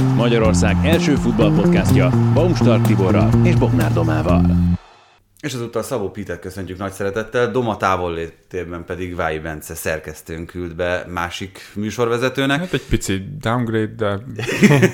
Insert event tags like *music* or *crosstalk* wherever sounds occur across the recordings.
Magyarország első futballpodcastja Baumstark Tiborral és Bognár Domával. És azúttal Szabó Pítert köszöntjük nagy szeretettel, Doma távollétében pedig Vái Bence szerkesztőn küld be másik műsorvezetőnek. Hát egy pici downgrade, de... *laughs*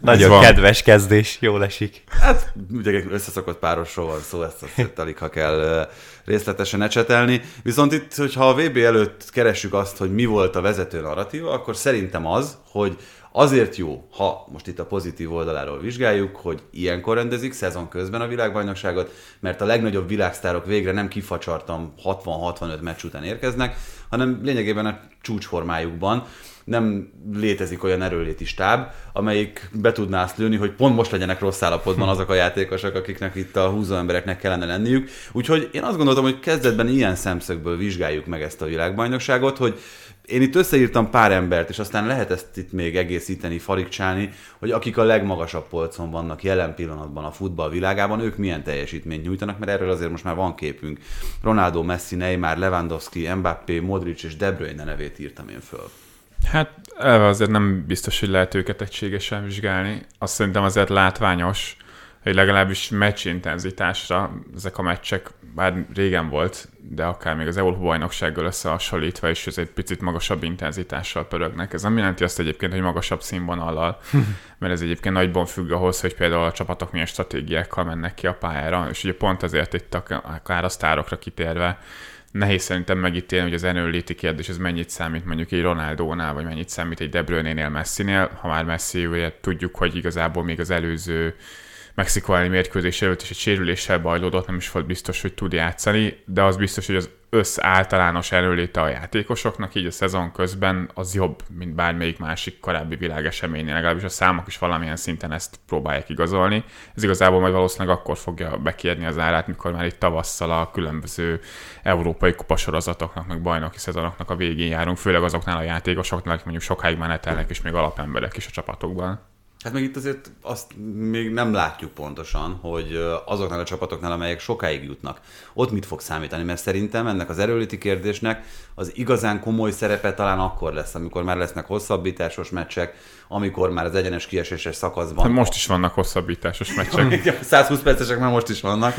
Nagyon van. kedves kezdés, jól esik. Hát ugye összeszokott párosról van szó, ezt azt alig, ha kell részletesen ecsetelni. Viszont itt, hogyha a VB előtt keressük azt, hogy mi volt a vezető narratíva, akkor szerintem az, hogy Azért jó, ha most itt a pozitív oldaláról vizsgáljuk, hogy ilyenkor rendezik szezon közben a világbajnokságot, mert a legnagyobb világsztárok végre nem kifacsartam 60-65 meccs után érkeznek, hanem lényegében a csúcsformájukban nem létezik olyan erőléti stáb, amelyik be tudná azt lőni, hogy pont most legyenek rossz állapotban azok a játékosok, akiknek itt a húzó embereknek kellene lenniük. Úgyhogy én azt gondoltam, hogy kezdetben ilyen szemszögből vizsgáljuk meg ezt a világbajnokságot, hogy én itt összeírtam pár embert, és aztán lehet ezt itt még egészíteni, farigcsálni, hogy akik a legmagasabb polcon vannak jelen pillanatban a futball világában, ők milyen teljesítményt nyújtanak, mert erről azért most már van képünk. Ronaldo, Messi, Neymar, Lewandowski, Mbappé, Modric és De Bruyne nevét írtam én föl. Hát azért nem biztos, hogy lehet őket egységesen vizsgálni. Azt szerintem azért látványos, hogy legalábbis meccs intenzitásra ezek a meccsek, bár régen volt, de akár még az Európa bajnoksággal összehasonlítva is ez egy picit magasabb intenzitással pörögnek. Ez nem jelenti azt egyébként, hogy magasabb színvonallal, *laughs* mert ez egyébként nagyban függ ahhoz, hogy például a csapatok milyen stratégiákkal mennek ki a pályára, és ugye pont azért itt akár a sztárokra kitérve, nehéz szerintem megítélni, hogy az erőléti kérdés ez mennyit számít mondjuk egy Ronaldónál, vagy mennyit számít egy De Bruyne-nél Messi-nél, ha már Messi, ugye tudjuk, hogy igazából még az előző Mexikó elleni mérkőzés előtt is egy sérüléssel bajlódott, nem is volt biztos, hogy tud játszani, de az biztos, hogy az össz általános erőléte a játékosoknak, így a szezon közben az jobb, mint bármelyik másik korábbi világeseménynél, legalábbis a számok is valamilyen szinten ezt próbálják igazolni. Ez igazából majd valószínűleg akkor fogja bekérni az árát, mikor már itt tavasszal a különböző európai kupasorozatoknak, meg bajnoki szezonoknak a végén járunk, főleg azoknál a játékosoknál, akik mondjuk sokáig menetelnek, és még alapemberek is a csapatokban. Hát meg itt azért azt még nem látjuk pontosan, hogy azoknál a csapatoknál, amelyek sokáig jutnak, ott mit fog számítani, mert szerintem ennek az erőlíti kérdésnek az igazán komoly szerepe talán akkor lesz, amikor már lesznek hosszabbításos meccsek, amikor már az egyenes kieséses szakaszban... Hát most is vannak hosszabbításos meccsek. *laughs* 120 percesek már most is vannak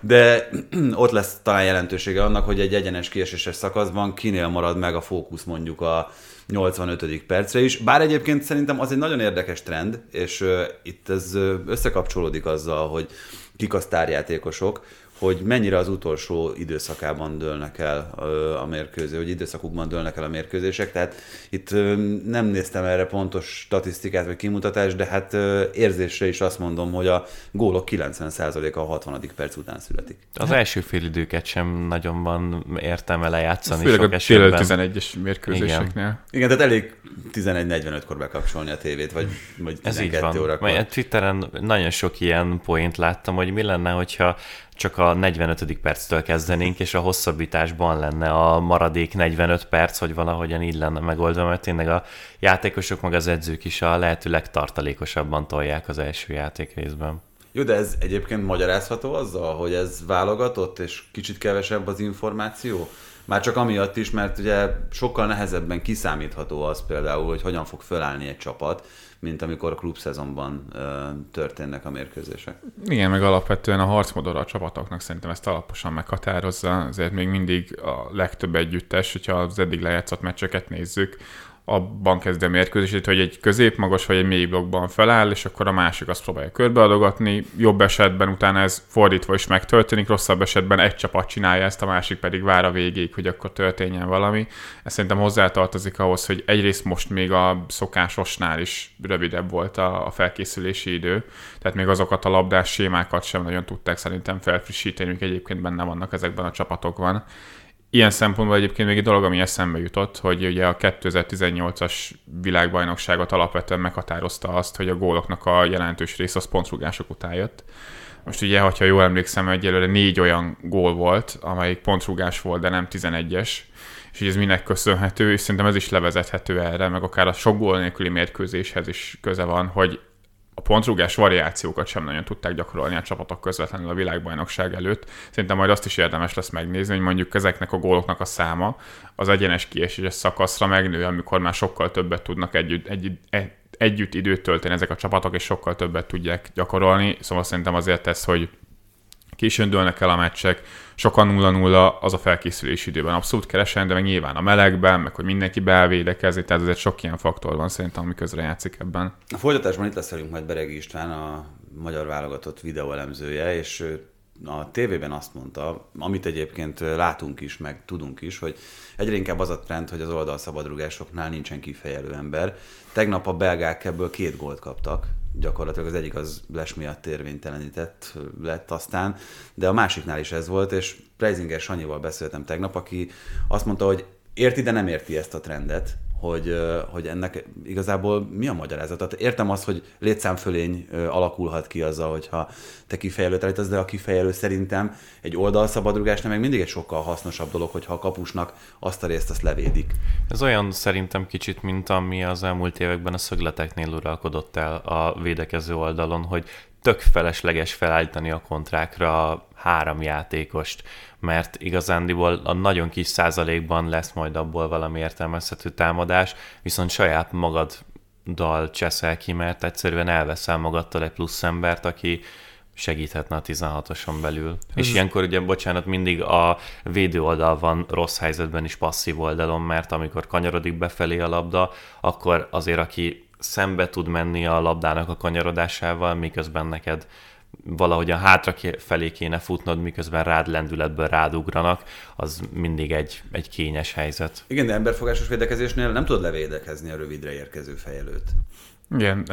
de ott lesz talán jelentősége annak, hogy egy egyenes kieséses szakaszban kinél marad meg a fókusz mondjuk a 85. percre is. Bár egyébként szerintem az egy nagyon érdekes trend, és itt ez összekapcsolódik azzal, hogy kik a sztárjátékosok, hogy mennyire az utolsó időszakában dőlnek el a mérkőző, hogy időszakukban dőlnek el a mérkőzések, tehát itt nem néztem erre pontos statisztikát vagy kimutatást, de hát érzésre is azt mondom, hogy a gólok 90%-a a 60. perc után születik. Az hát. első félidőket sem nagyon van értelme lejátszani Főleg sok a esetben. 11-es mérkőzéseknél. Igen. Igen, tehát elég 11.45-kor bekapcsolni a tévét, vagy, vagy 12 Ez így van. órakor. Majd Twitteren nagyon sok ilyen point láttam, hogy mi lenne, hogyha csak a 45. perctől kezdenénk, és a hosszabbításban lenne a maradék 45 perc, hogy valahogyan így lenne megoldva, mert tényleg a játékosok meg az edzők is a lehető legtartalékosabban tolják az első játék részben. Jó, de ez egyébként magyarázható azzal, hogy ez válogatott, és kicsit kevesebb az információ? Már csak amiatt is, mert ugye sokkal nehezebben kiszámítható az például, hogy hogyan fog fölállni egy csapat, mint amikor klubszezonban ö, történnek a mérkőzések. Igen, meg alapvetően a harcmodora a csapatoknak szerintem ezt alaposan meghatározza, azért még mindig a legtöbb együttes, hogyha az eddig lejátszott meccseket nézzük, abban kezd a mérkőzését, hogy egy középmagas vagy egy mély blokkban feláll, és akkor a másik azt próbálja körbeadogatni. Jobb esetben utána ez fordítva is megtörténik, rosszabb esetben egy csapat csinálja ezt, a másik pedig vár a végéig, hogy akkor történjen valami. Ez szerintem hozzátartozik ahhoz, hogy egyrészt most még a szokásosnál is rövidebb volt a felkészülési idő, tehát még azokat a labdás sémákat sem nagyon tudták szerintem felfrissíteni, amik egyébként benne vannak ezekben a csapatokban Ilyen szempontból egyébként még egy dolog, ami eszembe jutott, hogy ugye a 2018-as világbajnokságot alapvetően meghatározta azt, hogy a góloknak a jelentős része az pontrugások után jött. Most ugye, hogyha jól emlékszem, egyelőre négy olyan gól volt, amelyik pontrugás volt, de nem 11-es, és ez minek köszönhető, és szerintem ez is levezethető erre, meg akár a sok gól nélküli mérkőzéshez is köze van, hogy a pontrugás variációkat sem nagyon tudták gyakorolni a csapatok közvetlenül a világbajnokság előtt. Szerintem majd azt is érdemes lesz megnézni, hogy mondjuk ezeknek a góloknak a száma az egyenes kieséses szakaszra megnő, amikor már sokkal többet tudnak együtt, együtt, együtt időt tölteni ezek a csapatok, és sokkal többet tudják gyakorolni. Szóval szerintem azért ez, hogy későn dőlnek el a meccsek, sokan 0-0 az a felkészülési időben abszolút keresen, de meg nyilván a melegben, meg hogy mindenki beelvédekezni, tehát ezért sok ilyen faktor van szerintem, ami közre játszik ebben. A folytatásban itt lesz velünk majd Beregi István, a magyar válogatott videóelemzője, és a tévében azt mondta, amit egyébként látunk is, meg tudunk is, hogy egyre inkább az a trend, hogy az oldal szabadrugásoknál nincsen kifejelő ember. Tegnap a belgák ebből két gólt kaptak, gyakorlatilag az egyik az Les miatt érvénytelenített lett aztán, de a másiknál is ez volt, és Preisinger Sanyival beszéltem tegnap, aki azt mondta, hogy érti, de nem érti ezt a trendet, hogy, hogy ennek igazából mi a magyarázata. Értem azt, hogy létszámfölény alakulhat ki azzal, hogyha te kifejelőt állítasz, de a kifejelő szerintem egy oldalszabadrugásnál meg mindig egy sokkal hasznosabb dolog, hogyha a kapusnak azt a részt azt levédik. Ez olyan szerintem kicsit, mint ami az elmúlt években a szögleteknél uralkodott el a védekező oldalon, hogy tök felesleges felállítani a kontrákra három játékost, mert igazándiból a nagyon kis százalékban lesz majd abból valami értelmezhető támadás, viszont saját magaddal cseszel ki, mert egyszerűen elveszel magadtól egy plusz embert, aki segíthetne a 16-oson belül. Ez... És ilyenkor ugye, bocsánat, mindig a védő oldal van rossz helyzetben is passzív oldalon, mert amikor kanyarodik befelé a labda, akkor azért aki szembe tud menni a labdának a kanyarodásával, miközben neked valahogy a hátra felé kéne futnod, miközben rád lendületből rádugranak, az mindig egy, egy kényes helyzet. Igen, de emberfogásos védekezésnél nem tudod levédekezni a rövidre érkező fejelőt. Igen,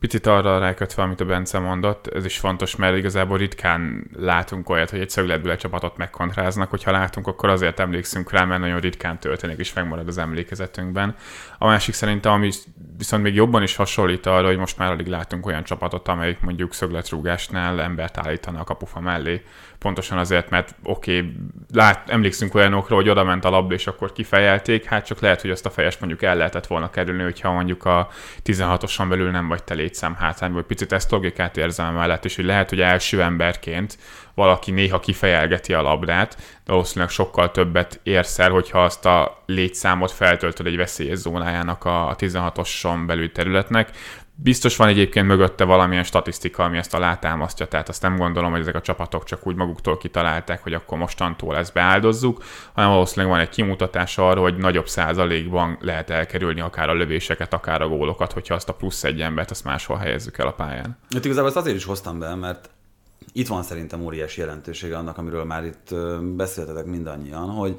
picit arra rákötve, amit a Bence mondott, ez is fontos, mert igazából ritkán látunk olyat, hogy egy szögletből egy csapatot megkontráznak, hogyha látunk, akkor azért emlékszünk rá, mert nagyon ritkán történik, és megmarad az emlékezetünkben. A másik szerintem, ami viszont még jobban is hasonlít arra, hogy most már alig látunk olyan csapatot, amelyik mondjuk szögletrúgásnál embert állítana a kapufa mellé. Pontosan azért, mert oké, okay, lát, emlékszünk olyanokra, hogy oda ment a labda, és akkor kifejelték, hát csak lehet, hogy azt a fejest mondjuk el lehetett volna kerülni, hogyha mondjuk a 16-oson belül nem vagy te létszám hátány, vagy picit ezt logikát érzem mellett, és hogy lehet, hogy első emberként valaki néha kifejelgeti a labdát, de valószínűleg sokkal többet érsz el, hogyha azt a létszámot feltöltöd egy veszélyes zónájának a 16-oson belül területnek. Biztos van egyébként mögötte valamilyen statisztika, ami ezt alátámasztja, tehát azt nem gondolom, hogy ezek a csapatok csak úgy maguktól kitalálták, hogy akkor mostantól ezt beáldozzuk, hanem valószínűleg van egy kimutatás arra, hogy nagyobb százalékban lehet elkerülni akár a lövéseket, akár a gólokat, hogyha azt a plusz egy embert azt máshol helyezzük el a pályán. Hát igazából ezt azért is hoztam be, mert itt van szerintem óriási jelentősége annak, amiről már itt beszéltetek mindannyian, hogy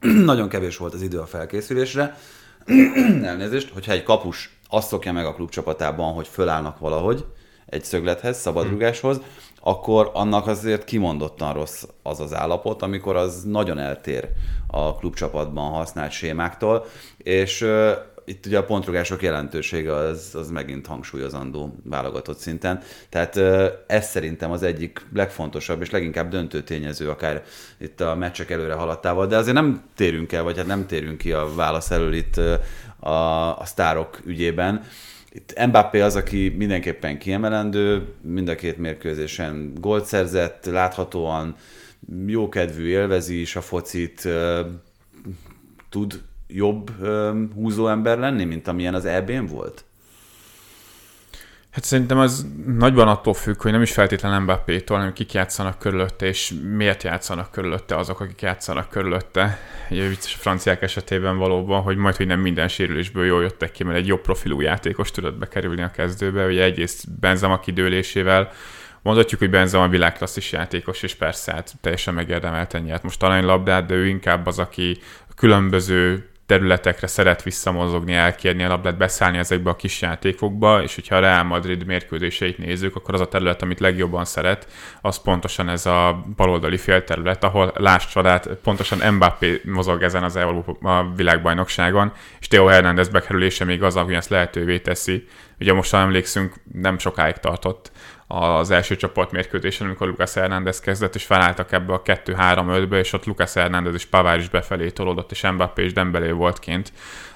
*clears throat* nagyon kevés volt az idő a felkészülésre. *clears throat* Elnézést, hogyha egy kapus azt szokja meg a klubcsapatában, hogy fölállnak valahogy egy szöglethez, szabadrugáshoz, akkor annak azért kimondottan rossz az az állapot, amikor az nagyon eltér a klubcsapatban használt sémáktól, és itt ugye a pontrugások jelentősége az, az megint hangsúlyozandó válogatott szinten. Tehát ez szerintem az egyik legfontosabb és leginkább döntő tényező, akár itt a meccsek előre haladtával, de azért nem térünk el, vagy hát nem térünk ki a válasz elől itt a, a sztárok ügyében. Itt Mbappé az, aki mindenképpen kiemelendő, mind a két mérkőzésen gólt szerzett, láthatóan jókedvű, élvezi is a focit, tud jobb húzó ember lenni, mint amilyen az EB-n volt? Hát szerintem az nagyban attól függ, hogy nem is feltétlenül Mbappé-tól, hanem kik játszanak körülötte, és miért játszanak körülötte azok, akik játszanak körülötte. Ugye vicces a franciák esetében valóban, hogy majd, hogy nem minden sérülésből jól jöttek ki, mert egy jobb profilú játékos tudott bekerülni a kezdőbe. Ugye egyrészt Benzema kidőlésével Mondhatjuk, hogy Benzema világklasszis játékos, és persze hát teljesen megérdemelten nyert most talán labdát, de ő inkább az, aki különböző területekre szeret visszamozogni, elkérni a labdát, beszállni ezekbe a kis játékokba, és hogyha a Real Madrid mérkőzéseit nézzük, akkor az a terület, amit legjobban szeret, az pontosan ez a baloldali félterület, ahol láss csodát, pontosan Mbappé mozog ezen az Európa a világbajnokságon, és Theo Hernández bekerülése még az, ami ezt lehetővé teszi. Ugye most, ha emlékszünk, nem sokáig tartott az első csoportmérkőzésen, amikor Lucas Hernández kezdett, és felálltak ebbe a 2-3-5-be, és ott Lucas Hernández és Pavár is befelé tolódott, és Mbappé és Dembélé volt kint.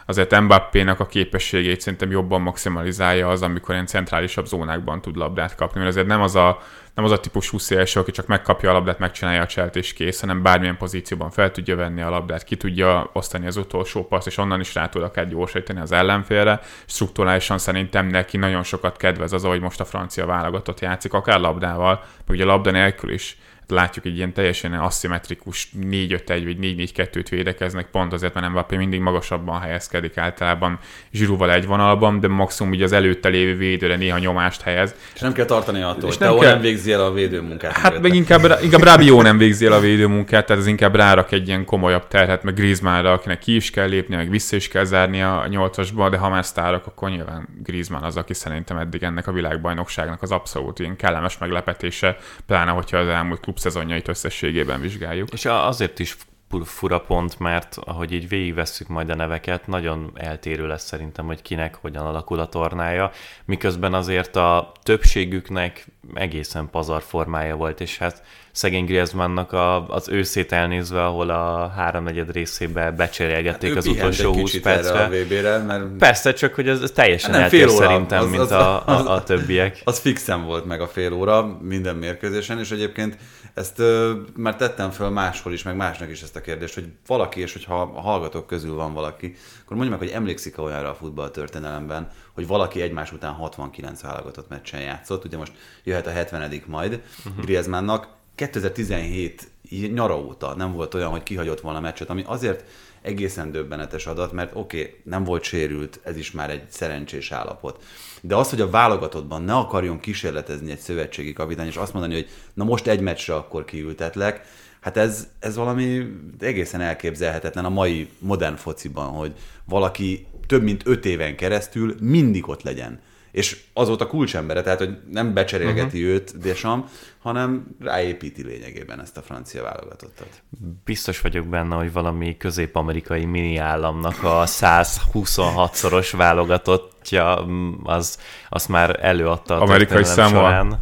Azért Mbappé-nak a képességét szerintem jobban maximalizálja az, amikor ilyen centrálisabb zónákban tud labdát kapni, mert azért nem az a nem az a típusú szélső, aki csak megkapja a labdát, megcsinálja a cselt és kész, hanem bármilyen pozícióban fel tudja venni a labdát, ki tudja osztani az utolsó paszt, és onnan is rá tud akár gyorsítani az ellenfélre. Strukturálisan szerintem neki nagyon sokat kedvez az, ahogy most a francia válogatott játszik, akár labdával, meg ugye labda nélkül is látjuk egy ilyen teljesen aszimmetrikus 4-5-1 vagy 4-4-2-t védekeznek, pont azért, mert Mbappé mindig magasabban helyezkedik általában Zsirúval egy vonalban, de maximum így az előtte lévő védőre néha nyomást helyez. És nem kell tartani attól, hogy nem, kell... nem végzi el a védőmunkát. Hát meg inkább, inkább Rábió *laughs* nem végzi el a védőmunkát, tehát ez inkább rárak egy ilyen komolyabb terhet, meg Griezmannra, akinek ki is kell lépni, meg vissza is kell zárni a nyolcasba, de ha már sztárok, akkor nyilván Griezmann az, aki szerintem eddig ennek a világbajnokságnak az abszolút ilyen kellemes meglepetése, pláne hogyha az elmúlt klub klubszezonjait összességében vizsgáljuk. És azért is fura pont, mert ahogy így végigvesszük majd a neveket, nagyon eltérő lesz szerintem, hogy kinek hogyan alakul a tornája, miközben azért a többségüknek egészen pazar formája volt, és hát szegény Griezmannnak a, az őszét elnézve, ahol a háromnegyed részébe becserélgették hát az utolsó 20 percre. A VB-re, mert... Persze, csak hogy ez, ez teljesen hát eltér szerintem, az, mint az, a, a, a többiek. Az fixen volt meg a fél óra minden mérkőzésen, és egyébként ezt ö, már tettem föl máshol is, meg másnak is ezt a kérdést, hogy valaki, és hogyha a hallgatók közül van valaki, akkor mondja meg, hogy emlékszik-e olyanra a futball történelemben, hogy valaki egymás után 69 válogatott meccsen játszott, ugye most jöhet a 70 majd uh-huh. Griezmannnak, 2017 nyara óta nem volt olyan, hogy kihagyott volna a meccset, ami azért egészen döbbenetes adat, mert oké, okay, nem volt sérült, ez is már egy szerencsés állapot. De az, hogy a válogatottban ne akarjon kísérletezni egy szövetségi kapitány, és azt mondani, hogy na most egy meccsre akkor kiültetlek, hát ez, ez valami egészen elképzelhetetlen a mai modern fociban, hogy valaki több mint öt éven keresztül mindig ott legyen és azóta kulcsembere, tehát hogy nem becserélgeti uh-huh. őt Deschamps, hanem ráépíti lényegében ezt a francia válogatottat. Biztos vagyok benne, hogy valami közép-amerikai mini államnak a 126-szoros válogatottja, mm, az, azt már előadta a Amerikai során.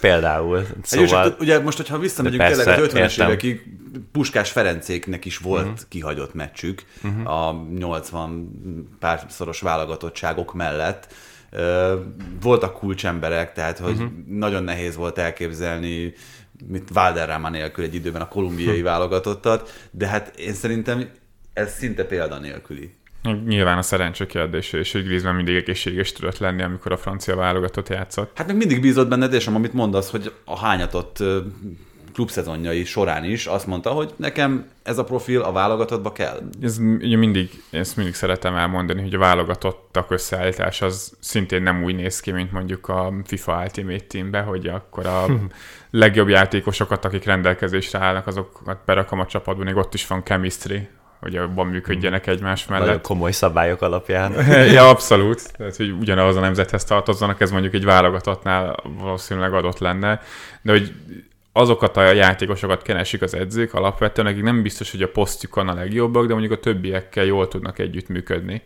Például. *laughs* Szóval... Egy, ugye most, hogyha visszamegyünk tényleg az 50-es évekig, Puskás Ferencéknek is volt uh-huh. kihagyott meccsük uh-huh. a 80 párszoros válogatottságok mellett, voltak kulcsemberek, tehát hogy uh-huh. nagyon nehéz volt elképzelni mint Valderrama nélkül egy időben a kolumbiai *laughs* válogatottat, de hát én szerintem ez szinte példanélküli. Nyilván a szerencsé kérdése, és hogy Griezmann mindig egészséges tudott lenni, amikor a francia válogatott játszott. Hát meg mindig bízott benned, és amit mondasz, hogy a hányatott klubszezonjai során is azt mondta, hogy nekem ez a profil a válogatottba kell. Ez ugye mindig, ezt mindig szeretem elmondani, hogy a válogatottak összeállítás az szintén nem úgy néz ki, mint mondjuk a FIFA Ultimate Teambe, hogy akkor a *laughs* legjobb játékosokat, akik rendelkezésre állnak, azokat berakom a csapatban, még ott is van chemistry, hogy abban működjenek egymás mellett. Nagyon komoly szabályok alapján. *laughs* ja, abszolút. Tehát, hogy ugyanaz a nemzethez tartozzanak, ez mondjuk egy válogatottnál valószínűleg adott lenne. De hogy azokat a játékosokat keresik az edzők alapvetően, akik nem biztos, hogy a posztjukon a legjobbak, de mondjuk a többiekkel jól tudnak együttműködni.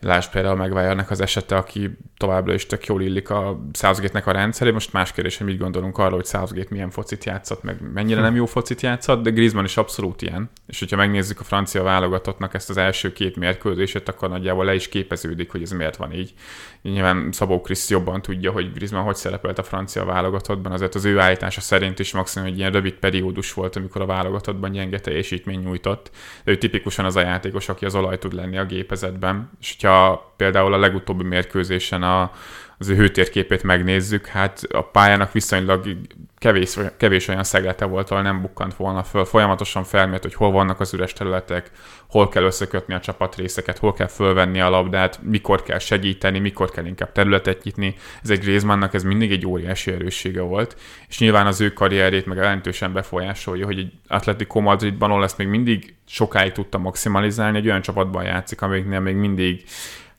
Lásd például megváljanak az esete, aki továbbra is tök jól illik a southgate a rendszeré. Most más kérdés, hogy mit gondolunk arról, hogy Southgate milyen focit játszott, meg mennyire nem jó focit játszott, de Griezmann is abszolút ilyen. És hogyha megnézzük a francia válogatottnak ezt az első két mérkőzését, akkor nagyjából le is képeződik, hogy ez miért van így. Nyilván Szabó Krisz jobban tudja, hogy Griezmann hogy szerepelt a francia válogatottban, azért az ő állítása szerint is maximum egy ilyen rövid periódus volt, amikor a válogatottban gyenge teljesítmény nyújtott. De ő tipikusan az a játékos, aki az olaj tud lenni a gépezetben. És hogyha például a legutóbbi mérkőzésen a, az ő hőtérképét megnézzük, hát a pályának viszonylag kevés, kevés olyan szeglete volt, ahol nem bukkant volna föl. Folyamatosan felmért, hogy hol vannak az üres területek, hol kell összekötni a csapatrészeket, hol kell fölvenni a labdát, mikor kell segíteni, mikor kell inkább területet nyitni. Ez egy Griezmannnak ez mindig egy óriási erőssége volt, és nyilván az ő karrierét meg jelentősen befolyásolja, hogy egy Atletico Madridban, ahol ezt még mindig sokáig tudta maximalizálni, egy olyan csapatban játszik, amiknél még mindig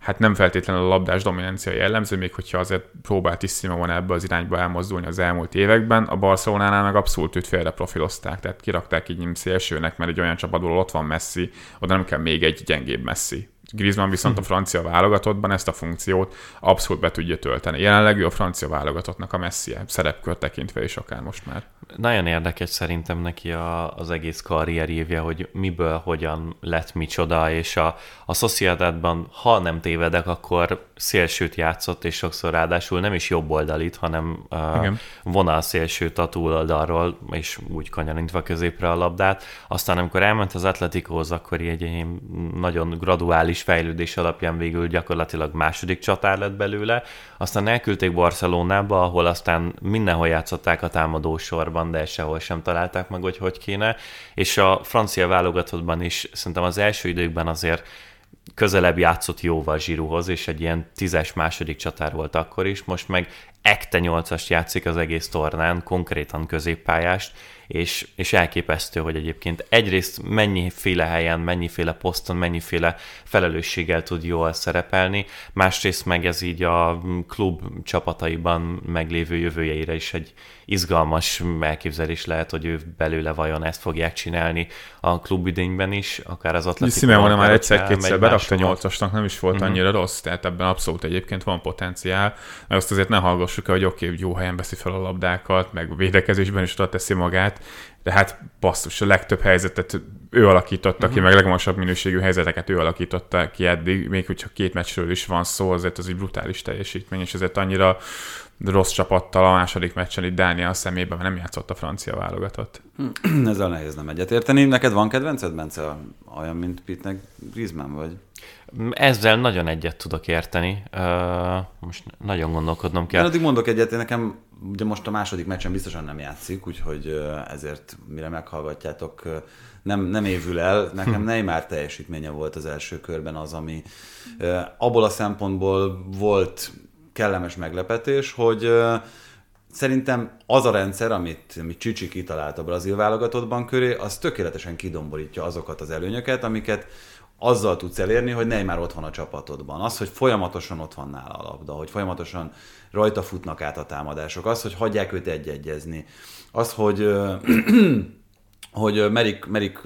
hát nem feltétlenül a labdás dominancia jellemző, még hogyha azért próbált is Simon ebbe az irányba elmozdulni az elmúlt években, a Barcelonánál meg abszolút őt félre profilozták, tehát kirakták így szélsőnek, mert egy olyan csapatból ott van Messi, oda nem kell még egy gyengébb Messi. Griezmann viszont a francia válogatottban ezt a funkciót abszolút be tudja tölteni. Jelenleg ő a francia válogatottnak a messze szerepkör tekintve is akár most már. Nagyon érdekes szerintem neki a, az egész karrierjévje, hogy miből, hogyan lett micsoda, és a, a Sociedadban, ha nem tévedek, akkor szélsőt játszott, és sokszor ráadásul nem is jobb oldalit, hanem uh, vonal szélsőt a túloldalról, és úgy kanyarintva középre a labdát. Aztán amikor elment az Atletikóhoz, akkor egy nagyon graduális fejlődés alapján végül gyakorlatilag második csatár lett belőle, aztán elküldték Barcelonába, ahol aztán mindenhol játszották a támadó sorban, de sehol sem találták meg, hogy hogy kéne, és a francia válogatottban is szerintem az első időkben azért közelebb játszott jóval Zsiruhoz, és egy ilyen tízes második csatár volt akkor is, most meg ekte nyolcast játszik az egész tornán, konkrétan középpályást, és, és elképesztő, hogy egyébként egyrészt mennyiféle helyen, mennyiféle poszton, mennyiféle felelősséggel tud jól szerepelni, másrészt meg ez így a klub csapataiban meglévő jövőjeire is egy izgalmas elképzelés lehet, hogy ő belőle vajon ezt fogják csinálni a klubidényben is, akár az Atletico. Simeone már egyszer-kétszer berakta nyolcasnak, nem is volt uh-huh. annyira rossz, tehát ebben abszolút egyébként van potenciál, mert azt azért ne hallgassuk el, hogy oké, okay, jó helyen veszi fel a labdákat, meg védekezésben is oda teszi magát, de hát basszus, a legtöbb helyzetet ő alakította uh-huh. ki, meg legmagasabb minőségű helyzeteket ő alakította ki eddig, még hogyha két meccsről is van szó, azért az egy brutális teljesítmény, és ezért annyira rossz csapattal a második meccsen itt Dániel szemében, mert nem játszott a francia válogatott. *clears throat* Ezzel nehéz nem egyetérteni. Neked van kedvenced, Bence? Olyan, mint Pitnek Griezmann vagy? Ezzel nagyon egyet tudok érteni. Most nagyon gondolkodnom kell. Én addig mondok egyet, én nekem ugye most a második meccsen biztosan nem játszik, úgyhogy ezért mire meghallgatjátok, nem, nem évül el. Nekem hm. Neymar teljesítménye volt az első körben az, ami abból a szempontból volt kellemes meglepetés, hogy szerintem az a rendszer, amit, amit Csicsi kitalált a brazil válogatottban köré, az tökéletesen kidomborítja azokat az előnyöket, amiket azzal tudsz elérni, hogy Neymar ott van a csapatodban. Az, hogy folyamatosan ott van nála a labda, hogy folyamatosan rajta futnak át a támadások, az, hogy hagyják őt egyegyezni, az, hogy, *clears throat* hogy merik, merik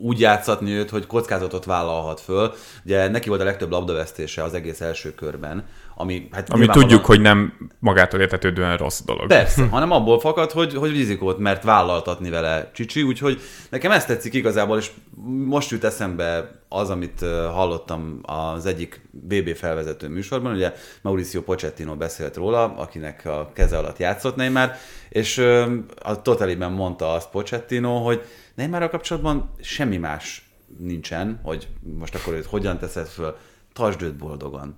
úgy játszatni őt, hogy kockázatot vállalhat föl. Ugye neki volt a legtöbb labdavesztése az egész első körben, ami, hát ami tudjuk, hogy nem magától értetődően rossz dolog. Persze, hanem abból fakad, hogy, hogy rizikót mert vállaltatni vele Csicsi, úgyhogy nekem ezt tetszik igazából, és most jut eszembe az, amit hallottam az egyik BB felvezető műsorban, ugye Mauricio Pochettino beszélt róla, akinek a keze alatt játszott Neymar, és a Totaliben mondta azt Pochettino, hogy Neymarral kapcsolatban semmi más nincsen, hogy most akkor őt hogyan teszed föl, tartsd őt boldogan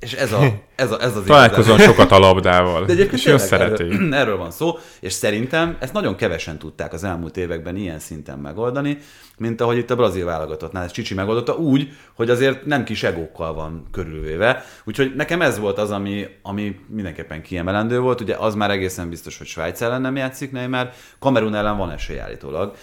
és ez, a, ez, a, ez az Találkozom sokat a labdával, De és ő szereti. Erről, *clears throat* erről van szó, és szerintem ezt nagyon kevesen tudták az elmúlt években ilyen szinten megoldani, mint ahogy itt a brazil válogatottnál ez Csicsi megoldotta úgy, hogy azért nem kis egókkal van körülvéve. Úgyhogy nekem ez volt az, ami, ami mindenképpen kiemelendő volt. Ugye az már egészen biztos, hogy Svájc ellen nem játszik mert Kamerun ellen van esély állítólag.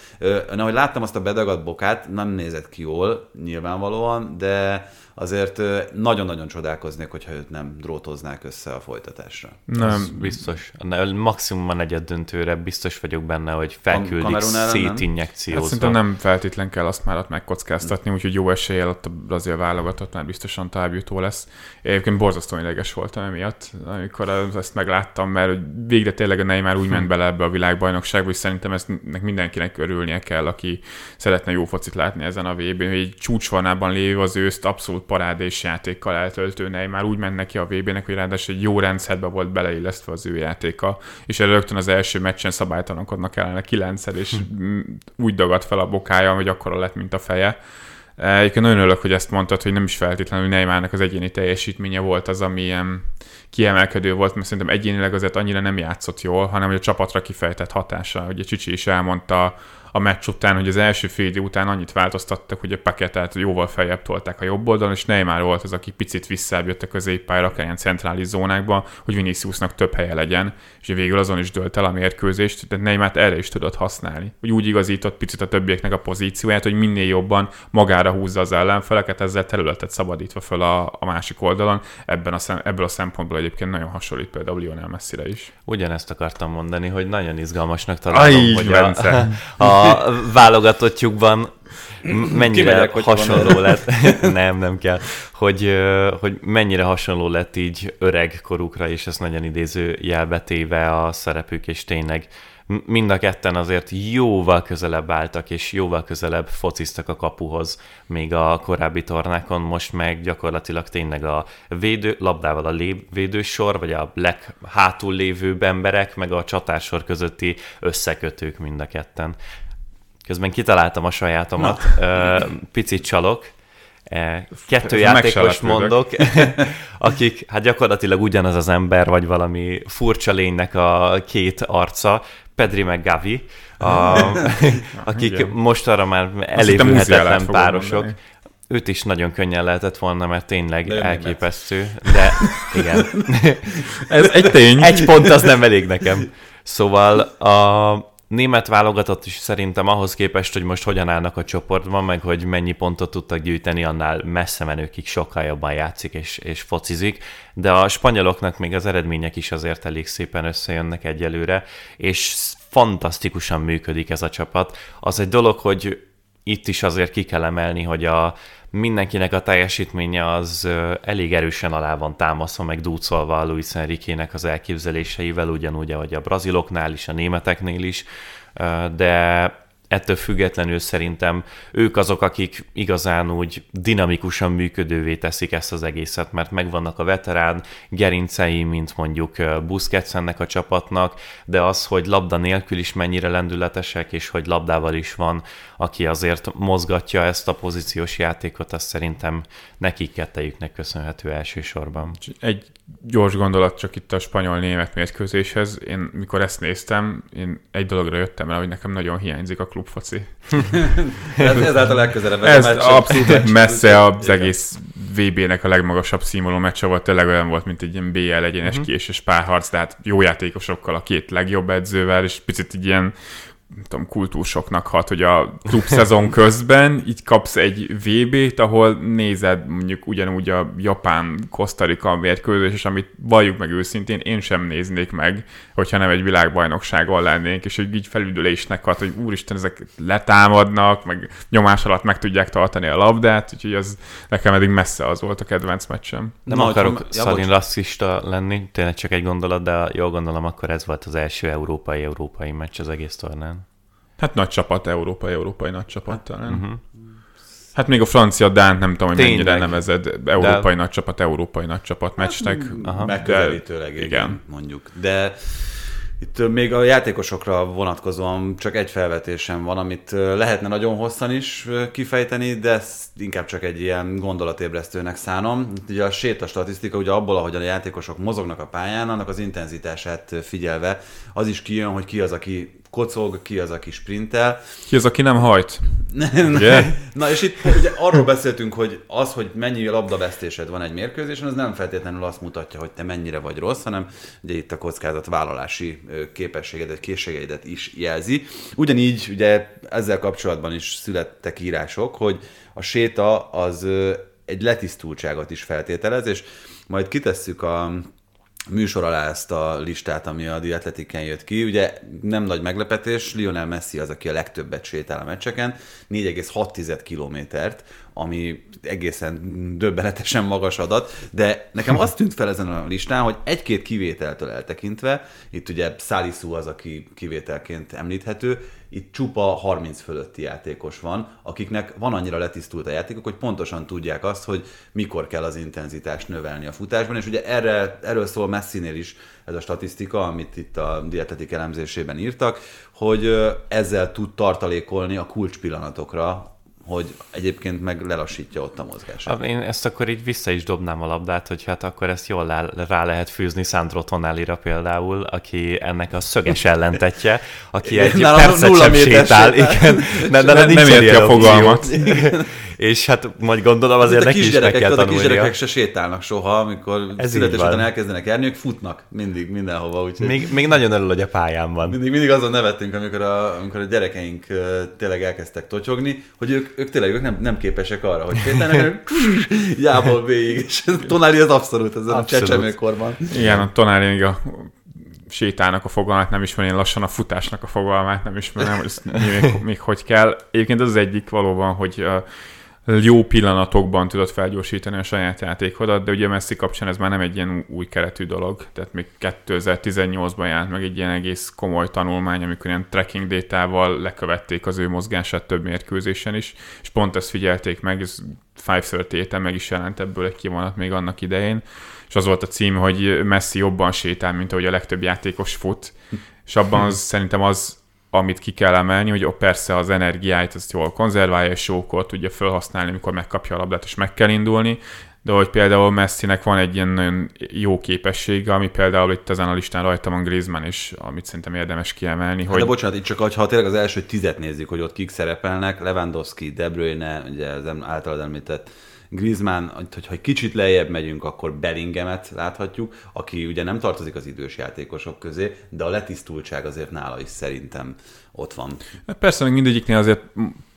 Na, hogy láttam azt a bedagadt bokát, nem nézett ki jól, nyilvánvalóan, de azért nagyon-nagyon csodálkoznék, hogyha őt nem drótoznák össze a folytatásra. Nem. Ez biztos. Maximum a negyed döntőre biztos vagyok benne, hogy felküldik szétinjekciózva. Hát szerintem nem feltétlen kell azt már ott megkockáztatni, úgyhogy jó eséllyel ott a brazil válogatott már biztosan továbbjutó lesz. Egyébként borzasztóan ideges voltam emiatt, amikor ezt megláttam, mert végre tényleg a Neymar úgy ment bele ebbe a világbajnokságba, és szerintem ezt mindenkinek örülnie kell, aki szeretne jó focit látni ezen a vb n hogy egy csúcsvarnában lévő az őszt abszolút parádés játékkal eltöltő már úgy ment neki a VB-nek, hogy ráadásul egy jó rendszerbe volt beleillesztve az ő játéka, és rögtön az első meccsen szabálytalankodnak ellene kilencszer, és hm. úgy dagadt fel a bokája, hogy akkora lett, mint a feje. Egyébként nagyon örülök, hogy ezt mondtad, hogy nem is feltétlenül Neymarnak az egyéni teljesítménye volt az, ami ilyen kiemelkedő volt, mert szerintem egyénileg azért annyira nem játszott jól, hanem hogy a csapatra kifejtett hatása. Ugye Csicsi is elmondta a meccs után, hogy az első fél idő után annyit változtattak, hogy a paketát jóval feljebb tolták a jobb oldalon, és Neymar volt az, aki picit visszább jött a középpályára, akár ilyen centrális zónákba, hogy Viniciusnak több helye legyen, és végül azon is dölt el a mérkőzést, de Neymar erre is tudott használni. Hogy úgy igazított picit a többieknek a pozícióját, hogy minél jobban magára húzza az ellenfeleket, ezzel területet szabadítva föl a, a másik oldalon. Ebben a szem, ebből a szempontból egyébként nagyon hasonlít például Lionel Messi-re is. Ugyanezt akartam mondani, hogy nagyon izgalmasnak találom, Aj, hogy a, *laughs* a válogatottjukban mennyire Kimegyek, hogyha van hasonló lett, *laughs* nem, nem kell, hogy, hogy mennyire hasonló lett így öreg korukra, és ezt nagyon idéző jelbetéve a szerepük, és tényleg mind a ketten azért jóval közelebb álltak, és jóval közelebb fociztak a kapuhoz, még a korábbi tornákon, most meg gyakorlatilag tényleg a védő, labdával a lé, védősor, vagy a leghátul lévő emberek, meg a csatársor közötti összekötők mind a ketten. Közben kitaláltam a sajátomat, Ö, picit csalok, E, Kettő játékos mondok, *laughs* akik hát gyakorlatilag ugyanaz az ember, vagy valami furcsa lénynek a két arca, Pedri meg Gavi, a, *laughs* akik igen. most arra már elévülhetetlen párosok. mondani. Őt is nagyon könnyen lehetett volna, mert tényleg De elképesztő. De igen. *laughs* Ez egy tény. Egy pont az nem elég nekem. Szóval a német válogatott is szerintem ahhoz képest, hogy most hogyan állnak a csoportban, meg hogy mennyi pontot tudtak gyűjteni, annál messze menőkig sokkal jobban játszik és, és focizik, de a spanyoloknak még az eredmények is azért elég szépen összejönnek egyelőre, és fantasztikusan működik ez a csapat. Az egy dolog, hogy itt is azért ki kell emelni, hogy a mindenkinek a teljesítménye az elég erősen alá van támaszva, meg dúcolva a Luis Enrique-nek az elképzeléseivel, ugyanúgy, ahogy a braziloknál is, a németeknél is, de ettől függetlenül szerintem ők azok, akik igazán úgy dinamikusan működővé teszik ezt az egészet, mert megvannak a veterán gerincei, mint mondjuk Busquets ennek a csapatnak, de az, hogy labda nélkül is mennyire lendületesek, és hogy labdával is van, aki azért mozgatja ezt a pozíciós játékot, az szerintem nekik kettejüknek köszönhető elsősorban. Egy gyors gondolat csak itt a spanyol-német mérkőzéshez. Én mikor ezt néztem, én egy dologra jöttem el, hogy nekem nagyon hiányzik a klubfoci. Ez, ezáltal legközelebb. Ez a meccs- abszolút meccs- messze az egész VB-nek a legmagasabb színvonalú meccse volt, tényleg olyan volt, mint egy ilyen BL egyenes uh-huh. kiesés párharc, tehát jó játékosokkal, a két legjobb edzővel, és picit így ilyen nem tudom, kultúrsoknak hat, hogy a klub szezon *laughs* közben így kapsz egy VB-t, ahol nézed mondjuk ugyanúgy a japán Kosztarika mérkőzés, és amit valljuk meg őszintén, én sem néznék meg, hogyha nem egy világbajnokságon lennénk, és hogy így felüdülésnek hat, hogy úristen, ezek letámadnak, meg nyomás alatt meg tudják tartani a labdát, úgyhogy az nekem eddig messze az volt a kedvenc meccsem. Nem Na, akarok ja, szalin rasszista lenni, tényleg csak egy gondolat, de jól gondolom, akkor ez volt az első európai-európai meccs az egész tornán. Hát nagy csapat, európai, európai nagy csapat talán. Uh-huh. Hát még a francia Dánt nem tudom, hogy Tényleg. mennyire nevezed európai nagy csapat, európai nagy csapat meccsnek. Aha. Megközelítőleg, igen, igen. mondjuk. De itt még a játékosokra vonatkozóan csak egy felvetésem van, amit lehetne nagyon hosszan is kifejteni, de ezt inkább csak egy ilyen gondolatébresztőnek szánom. Itt Ugye a séta statisztika, ugye abból, ahogyan a játékosok mozognak a pályán, annak az intenzitását figyelve, az is kijön, hogy ki az, aki kocog, ki az, aki sprintel. Ki az, aki nem hajt? *laughs* Ugye? Na és itt ugye arról beszéltünk, hogy az, hogy mennyi labdavesztésed van egy mérkőzésen, az nem feltétlenül azt mutatja, hogy te mennyire vagy rossz, hanem ugye itt a kockázatvállalási képességedet, készségeidet is jelzi. Ugyanígy ugye ezzel kapcsolatban is születtek írások, hogy a séta az egy letisztultságot is feltételez, és majd kitesszük a műsor alá ezt a listát, ami a The Athletic-en jött ki. Ugye nem nagy meglepetés, Lionel Messi az, aki a legtöbbet sétál a meccseken, 4,6 kilométert, ami egészen döbbenetesen magas adat, de nekem azt tűnt fel ezen a listán, hogy egy-két kivételtől eltekintve, itt ugye Salisu az, aki kivételként említhető, itt csupa 30 fölötti játékos van, akiknek van annyira letisztult a játékok, hogy pontosan tudják azt, hogy mikor kell az intenzitást növelni a futásban, és ugye erre, erről szól Messinél is ez a statisztika, amit itt a dietetik elemzésében írtak, hogy ezzel tud tartalékolni a kulcspillanatokra, hogy egyébként meg lelassítja ott a mozgását. Én ezt akkor így vissza is dobnám a labdát, hogy hát akkor ezt jól rá, lehet fűzni Sandro Tonalira például, aki ennek a szöges *laughs* ellentetje, aki Igen, egy percet sem sétál. Igen, *laughs* de, de Nem- érti a fogalmat. *laughs* És hát majd gondolom azért a neki is meg kisgyerekek, kell tudod, a tanulnia. kisgyerekek se sétálnak soha, amikor Ez születés után elkezdenek járni, ők futnak mindig, mindenhova. Úgyhogy Még, még nagyon örül, hogy a pályán van. mindig, mindig azon nevettünk, amikor a, amikor a gyerekeink tényleg elkezdtek totyogni, hogy ők, ők tényleg ők nem, nem képesek arra, hogy sétálnak, *laughs* *laughs* jából végig. És Tonali az abszolút ezen a Abszolút. csecsemőkorban. Igen, a Tonali még a sétálnak a fogalmát nem ismerem, én lassan a futásnak a fogalmát nem ismerem, hogy még, még hogy kell. Egyébként az, az egyik valóban, hogy jó pillanatokban tudod felgyorsítani a saját játékodat, de ugye Messi kapcsán ez már nem egy ilyen új keretű dolog, tehát még 2018-ban jelent meg egy ilyen egész komoly tanulmány, amikor ilyen tracking détával lekövették az ő mozgását több mérkőzésen is, és pont ezt figyelték meg, ez 538 meg is jelent ebből egy kivonat még annak idején, és az volt a cím, hogy Messi jobban sétál, mint ahogy a legtöbb játékos fut, és abban az, szerintem az amit ki kell emelni, hogy persze az energiáit azt jól konzerválja, és jókor tudja felhasználni, amikor megkapja a labdát, és meg kell indulni, de hogy például Messinek van egy ilyen nagyon jó képessége, ami például itt ezen a listán rajta van Griezmann is, amit szerintem érdemes kiemelni. Hogy... De bocsánat, itt csak ha tényleg az első tizet nézzük, hogy ott kik szerepelnek, Lewandowski, De Bruyne, ugye az általad említett Griezmann, hogyha egy kicsit lejjebb megyünk, akkor Bellinghamet láthatjuk, aki ugye nem tartozik az idős játékosok közé, de a letisztultság azért nála is szerintem ott van. Persze, még mindegyiknél azért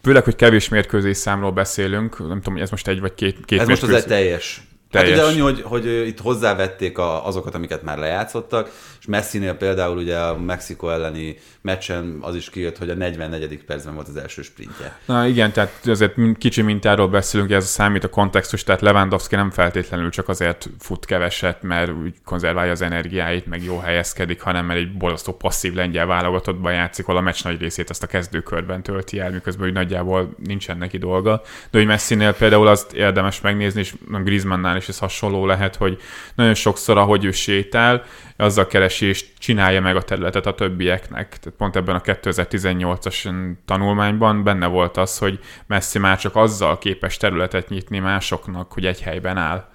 főleg, hogy kevés mérkőzés számról beszélünk, nem tudom, hogy ez most egy vagy két, két Ez most az egy teljes teljes. Hát ugye annyi, hogy, hogy itt hozzávették a, azokat, amiket már lejátszottak, és Messinél például ugye a Mexiko elleni meccsen az is kijött, hogy a 44. percben volt az első sprintje. Na igen, tehát azért kicsi mintáról beszélünk, ez számít a kontextus, tehát Lewandowski nem feltétlenül csak azért fut keveset, mert úgy konzerválja az energiáit, meg jó helyezkedik, hanem mert egy borzasztó passzív lengyel válogatottban játszik, ahol a meccs nagy részét ezt a kezdőkörben tölti el, miközben úgy nagyjából nincsen neki dolga. De hogy Messinél például azt érdemes megnézni, és Griezmannnál is ez hasonló lehet, hogy nagyon sokszor, ahogy ő sétál, azzal keresi és csinálja meg a területet a többieknek. Tehát pont ebben a 2018-as tanulmányban benne volt az, hogy Messi már csak azzal képes területet nyitni másoknak, hogy egy helyben áll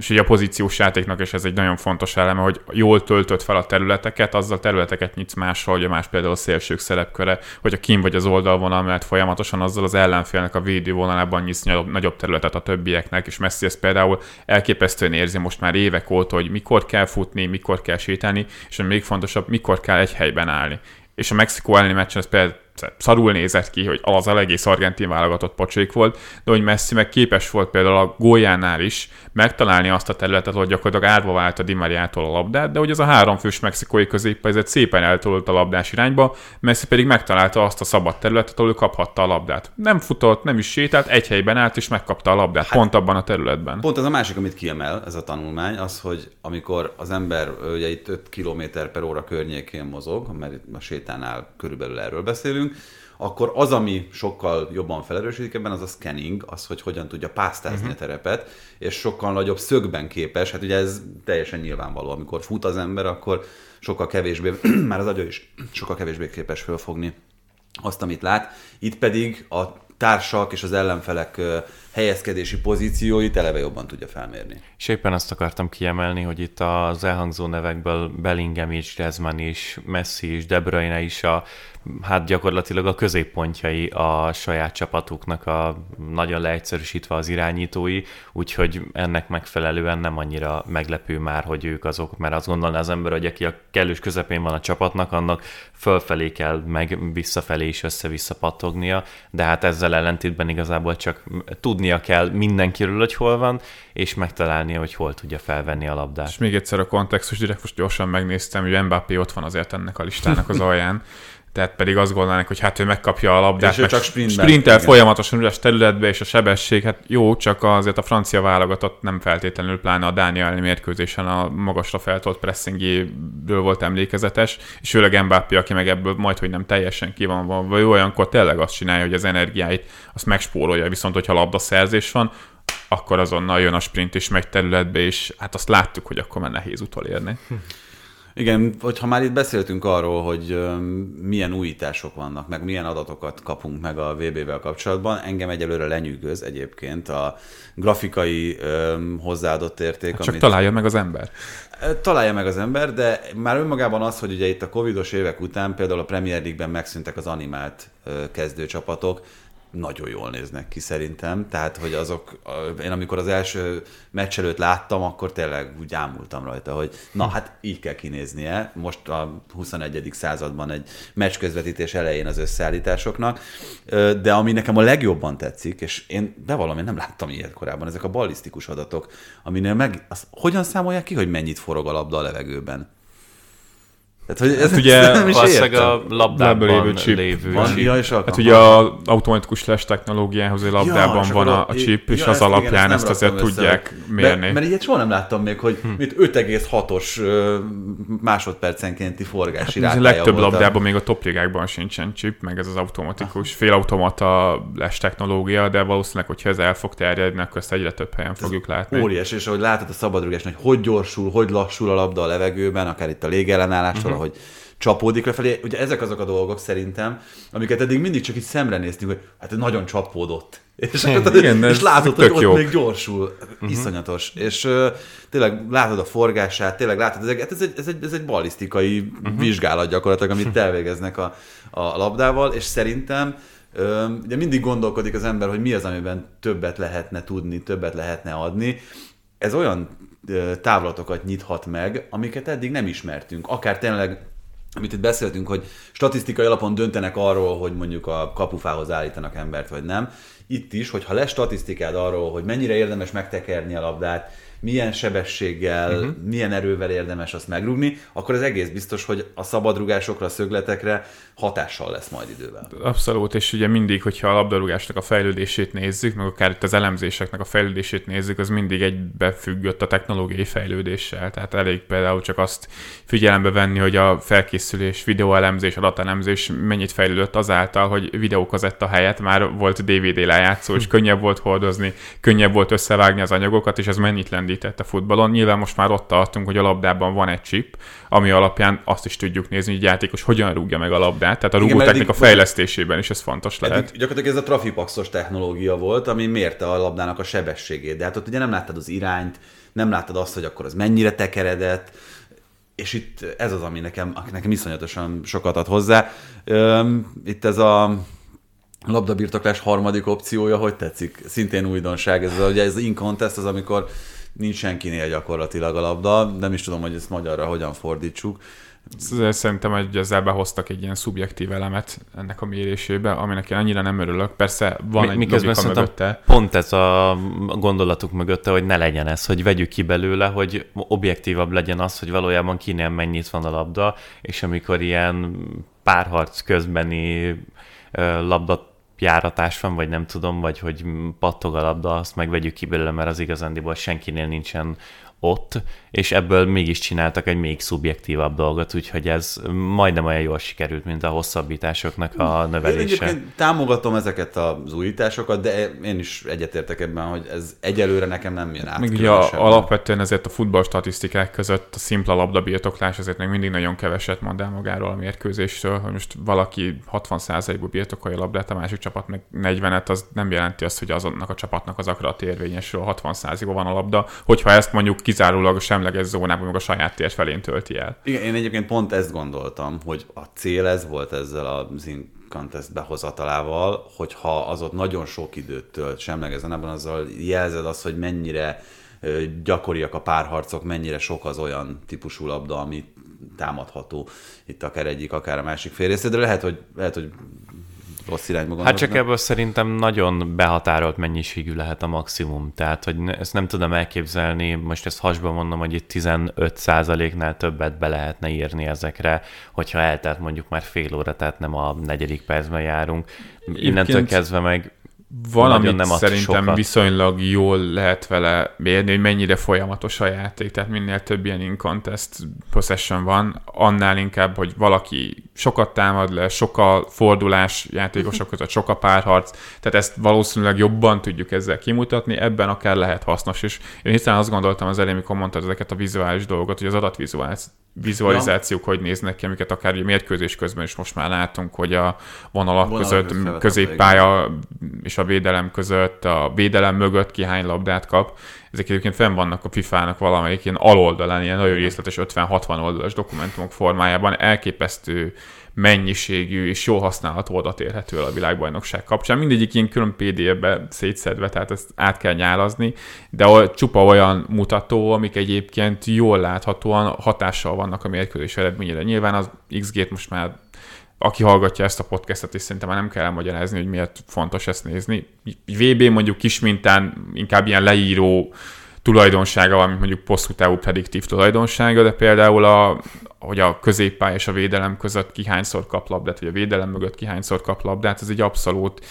és ugye a pozíciós játéknak is ez egy nagyon fontos eleme, hogy jól töltött fel a területeket, azzal területeket nyitsz máshol, a más például a szélsők szerepköre, hogy a kim vagy az oldalvonal mellett folyamatosan azzal az ellenfélnek a védővonalában nyitsz nagyobb területet a többieknek, és Messi ezt például elképesztően érzi most már évek óta, hogy mikor kell futni, mikor kell sétálni, és a még fontosabb, mikor kell egy helyben állni. És a Mexikó elleni meccsen ez például szarul nézett ki, hogy az a egész argentin válogatott pocsék volt, de hogy Messi meg képes volt például a góljánál is megtalálni azt a területet, hogy gyakorlatilag árva vált a Di Mariától a labdát, de hogy az a három fős mexikói középpezet szépen eltolt a labdás irányba, Messi pedig megtalálta azt a szabad területet, ahol ő kaphatta a labdát. Nem futott, nem is sétált, egy helyben állt és megkapta a labdát, hát, pont abban a területben. Pont ez a másik, amit kiemel ez a tanulmány, az, hogy amikor az ember ugye itt 5 km per óra környékén mozog, mert itt a sétánál körülbelül erről beszélünk, akkor az, ami sokkal jobban felerősödik ebben, az a scanning, az, hogy hogyan tudja pásztázni uh-huh. a terepet, és sokkal nagyobb szögben képes, hát ugye ez teljesen nyilvánvaló, amikor fut az ember, akkor sokkal kevésbé, *clears throat* már az agya is sokkal kevésbé képes fölfogni azt, amit lát. Itt pedig a társak és az ellenfelek helyezkedési pozícióit eleve jobban tudja felmérni. És éppen azt akartam kiemelni, hogy itt az elhangzó nevekből Bellingham is, Rezman is, Messi is, De Bruyne is a hát gyakorlatilag a középpontjai a saját csapatuknak a nagyon leegyszerűsítve az irányítói, úgyhogy ennek megfelelően nem annyira meglepő már, hogy ők azok, mert azt gondolná az ember, hogy aki a kellős közepén van a csapatnak, annak fölfelé kell, meg visszafelé is össze-vissza pattognia, de hát ezzel ellentétben igazából csak tudnia kell mindenkiről, hogy hol van, és megtalálnia, hogy hol tudja felvenni a labdát. És még egyszer a kontextus, direkt most gyorsan megnéztem, hogy Mbappé ott van azért ennek a listának az alján, *laughs* tehát pedig azt gondolnák, hogy hát ő megkapja a labdát, és ő csak sprintben, sprintel igen. folyamatosan üres területbe, és a sebesség, hát jó, csak azért a francia válogatott nem feltétlenül, pláne a Dániel mérkőzésen a magasra feltolt pressingjéből volt emlékezetes, és főleg Mbappé, aki meg ebből majd, hogy nem teljesen ki van, vagy olyankor tényleg azt csinálja, hogy az energiáit azt megspórolja, viszont hogyha labda szerzés van, akkor azonnal jön a sprint és megy területbe, és hát azt láttuk, hogy akkor már nehéz utolérni. *laughs* Igen, hogyha már itt beszéltünk arról, hogy milyen újítások vannak, meg milyen adatokat kapunk meg a VB-vel kapcsolatban, engem egyelőre lenyűgöz egyébként a grafikai hozzáadott érték. Hát csak amit... találja meg az ember. Találja meg az ember, de már önmagában az, hogy ugye itt a covidos évek után például a Premier League-ben megszűntek az animált kezdőcsapatok, nagyon jól néznek ki szerintem, tehát hogy azok, én amikor az első meccs előtt láttam, akkor tényleg úgy ámultam rajta, hogy na hát így kell kinéznie, most a 21. században egy meccs közvetítés elején az összeállításoknak, de ami nekem a legjobban tetszik, és én bevallom, én nem láttam ilyet korábban, ezek a ballisztikus adatok, aminél meg, az, hogyan számolják ki, hogy mennyit forog a labda a levegőben? Tehát, hogy ez, Hát ugye Valószínűleg a labdában lévő chip. lévő Van, chip. ja, és Hát ugye a automatikus les technológiához, hogy labdában és van a, a chip, és ja, az ezt igen, alapján ezt ezt, azért össze, tudják mérni. Mert, mert ilyet soha nem láttam még, hogy Hm. mit 5,6-os ö, másodpercenkénti forgási Ez a legtöbb volt a- labdában még a topligákban sincsen chip, meg ez az automatikus, félautomata les technológia, de valószínűleg, hogyha ez el fog terjedni, akkor ezt egyre több helyen fogjuk látni. Óriási, és ahogy látod a szabadrugásnál, hogy hogy gyorsul, hogy lassul a labda a levegőben, akár itt a légellenállástól. Hogy csapódik lefelé. Ugye ezek azok a dolgok szerintem, amiket eddig mindig csak így szemre néztünk, hogy hát nagyon csapódott. *laughs* És, Igen, de és ez látod, hogy ott jó. még gyorsul. Uh-huh. Iszonyatos. És uh, tényleg látod a forgását, tényleg látod, ez, ez, egy, ez, egy, ez egy balisztikai uh-huh. vizsgálat gyakorlatilag, amit *laughs* elvégeznek a, a labdával, és szerintem Ö, ugye mindig gondolkodik az ember, hogy mi az, amiben többet lehetne tudni, többet lehetne adni. Ez olyan távlatokat nyithat meg, amiket eddig nem ismertünk. Akár tényleg, amit itt beszéltünk, hogy statisztikai alapon döntenek arról, hogy mondjuk a kapufához állítanak embert, vagy nem. Itt is, hogyha lesz statisztikád arról, hogy mennyire érdemes megtekerni a labdát, milyen sebességgel, uh-huh. milyen erővel érdemes azt megrugni, akkor az egész biztos, hogy a szabadrugásokra, szögletekre hatással lesz majd idővel. Abszolút, és ugye mindig, hogyha a labdarúgásnak a fejlődését nézzük, meg akár itt az elemzéseknek a fejlődését nézzük, az mindig egybefüggött a technológiai fejlődéssel. Tehát elég például csak azt figyelembe venni, hogy a felkészülés, videóelemzés, adatelemzés mennyit fejlődött azáltal, hogy videókazetta helyett már volt DVD lejátszó, és könnyebb volt hordozni, könnyebb volt összevágni az anyagokat, és ez mennyit lendített a futballon. Nyilván most már ott tartunk, hogy a labdában van egy chip, ami alapján azt is tudjuk nézni, hogy játékos hogyan rúgja meg a labdát. Tehát a eddig- fejlesztésében is ez fontos lehet. Eddig gyakorlatilag ez a trafipaxos technológia volt, ami mérte a labdának a sebességét. De hát ott ugye nem láttad az irányt, nem láttad azt, hogy akkor az mennyire tekeredett, és itt ez az, ami nekem, nekem iszonyatosan sokat ad hozzá. Itt ez a labdabirtoklás harmadik opciója, hogy tetszik? Szintén újdonság, ez ugye ez az in contest, az amikor nincs senkinél gyakorlatilag a labda, nem is tudom, hogy ezt magyarra hogyan fordítsuk. Ezzel Szerintem hogy ezzel behoztak egy ilyen szubjektív elemet ennek a mérésébe, aminek én annyira nem örülök. Persze van Mi- egy Miközben logika mögötte. pont ez a gondolatuk mögötte, hogy ne legyen ez, hogy vegyük ki belőle, hogy objektívabb legyen az, hogy valójában kinél mennyit van a labda, és amikor ilyen párharc közbeni ö, labda járatás van, vagy nem tudom, vagy hogy pattog a labda, azt meg vegyük ki belőle, mert az igazándiból senkinél nincsen ott, és ebből mégis csináltak egy még szubjektívabb dolgot, úgyhogy ez majdnem olyan jól sikerült, mint a hosszabbításoknak a Én növelése. egyébként támogatom ezeket az újításokat, de én is egyetértek ebben, hogy ez egyelőre nekem nem jön át. Még ugye alapvetően ezért a futball statisztikák között a szimpla labdabirtoklás azért még mindig nagyon keveset mond el magáról a mérkőzésről, hogy most valaki 60%-ból birtokolja a labdát, a másik csapat meg 40-et, az nem jelenti azt, hogy azonnak a csapatnak az akarat érvényesül, 60%-ban van a labda, hogyha ezt mondjuk kizárólag a semleges zónában, meg a saját tér felén tölti el. Igen, én egyébként pont ezt gondoltam, hogy a cél ez volt ezzel a Zin Contest behozatalával, hogyha az ott nagyon sok időt tölt semlegezen, ebben azzal jelzed azt, hogy mennyire gyakoriak a párharcok, mennyire sok az olyan típusú labda, ami támadható itt akár egyik, akár a másik fél része, de lehet, hogy, lehet, hogy rossz irányba gondolok. Hát csak ebből szerintem nagyon behatárolt mennyiségű lehet a maximum. Tehát, hogy ezt nem tudom elképzelni, most ezt hasba mondom, hogy itt 15%-nál többet be lehetne írni ezekre, hogyha eltelt mondjuk már fél óra, tehát nem a negyedik percben járunk. Innentől Egyébként- kezdve meg Valamit nem szerintem sokat. viszonylag jól lehet vele mérni, hogy mennyire folyamatos a játék, tehát minél több ilyen in-contest possession van, annál inkább, hogy valaki sokat támad le, sok a fordulás játékosok között, sok a párharc, tehát ezt valószínűleg jobban tudjuk ezzel kimutatni, ebben akár lehet hasznos, és én hiszen azt gondoltam az elején, amikor mondtad ezeket a vizuális dolgokat, hogy az adatvizuális vizualizációk hogy néznek ki, amiket akár a mérkőzés közben is most már látunk, hogy a vonalak Vonalak között, középpálya és a védelem között, a védelem mögött ki hány labdát kap. Ezek egyébként fenn vannak a FIFA-nak valamelyik ilyen aloldalán, ilyen nagyon részletes 50-60 oldalas dokumentumok formájában, elképesztő mennyiségű és jó használatú adat érhető el a világbajnokság kapcsán. Mindegyik ilyen külön PDF-be szétszedve, tehát ezt át kell nyálazni, de csupa olyan mutató, amik egyébként jól láthatóan hatással vannak a mérkőzés eredményére. Nyilván az XG-t most már aki hallgatja ezt a podcastet, és szerintem már nem kell elmagyarázni, hogy miért fontos ezt nézni. VB mondjuk kis mintán inkább ilyen leíró tulajdonsága van, mint mondjuk hosszú távú prediktív tulajdonsága, de például a, hogy a középpály és a védelem között ki hányszor kap labdát, vagy a védelem mögött ki hányszor kap labdát, ez egy abszolút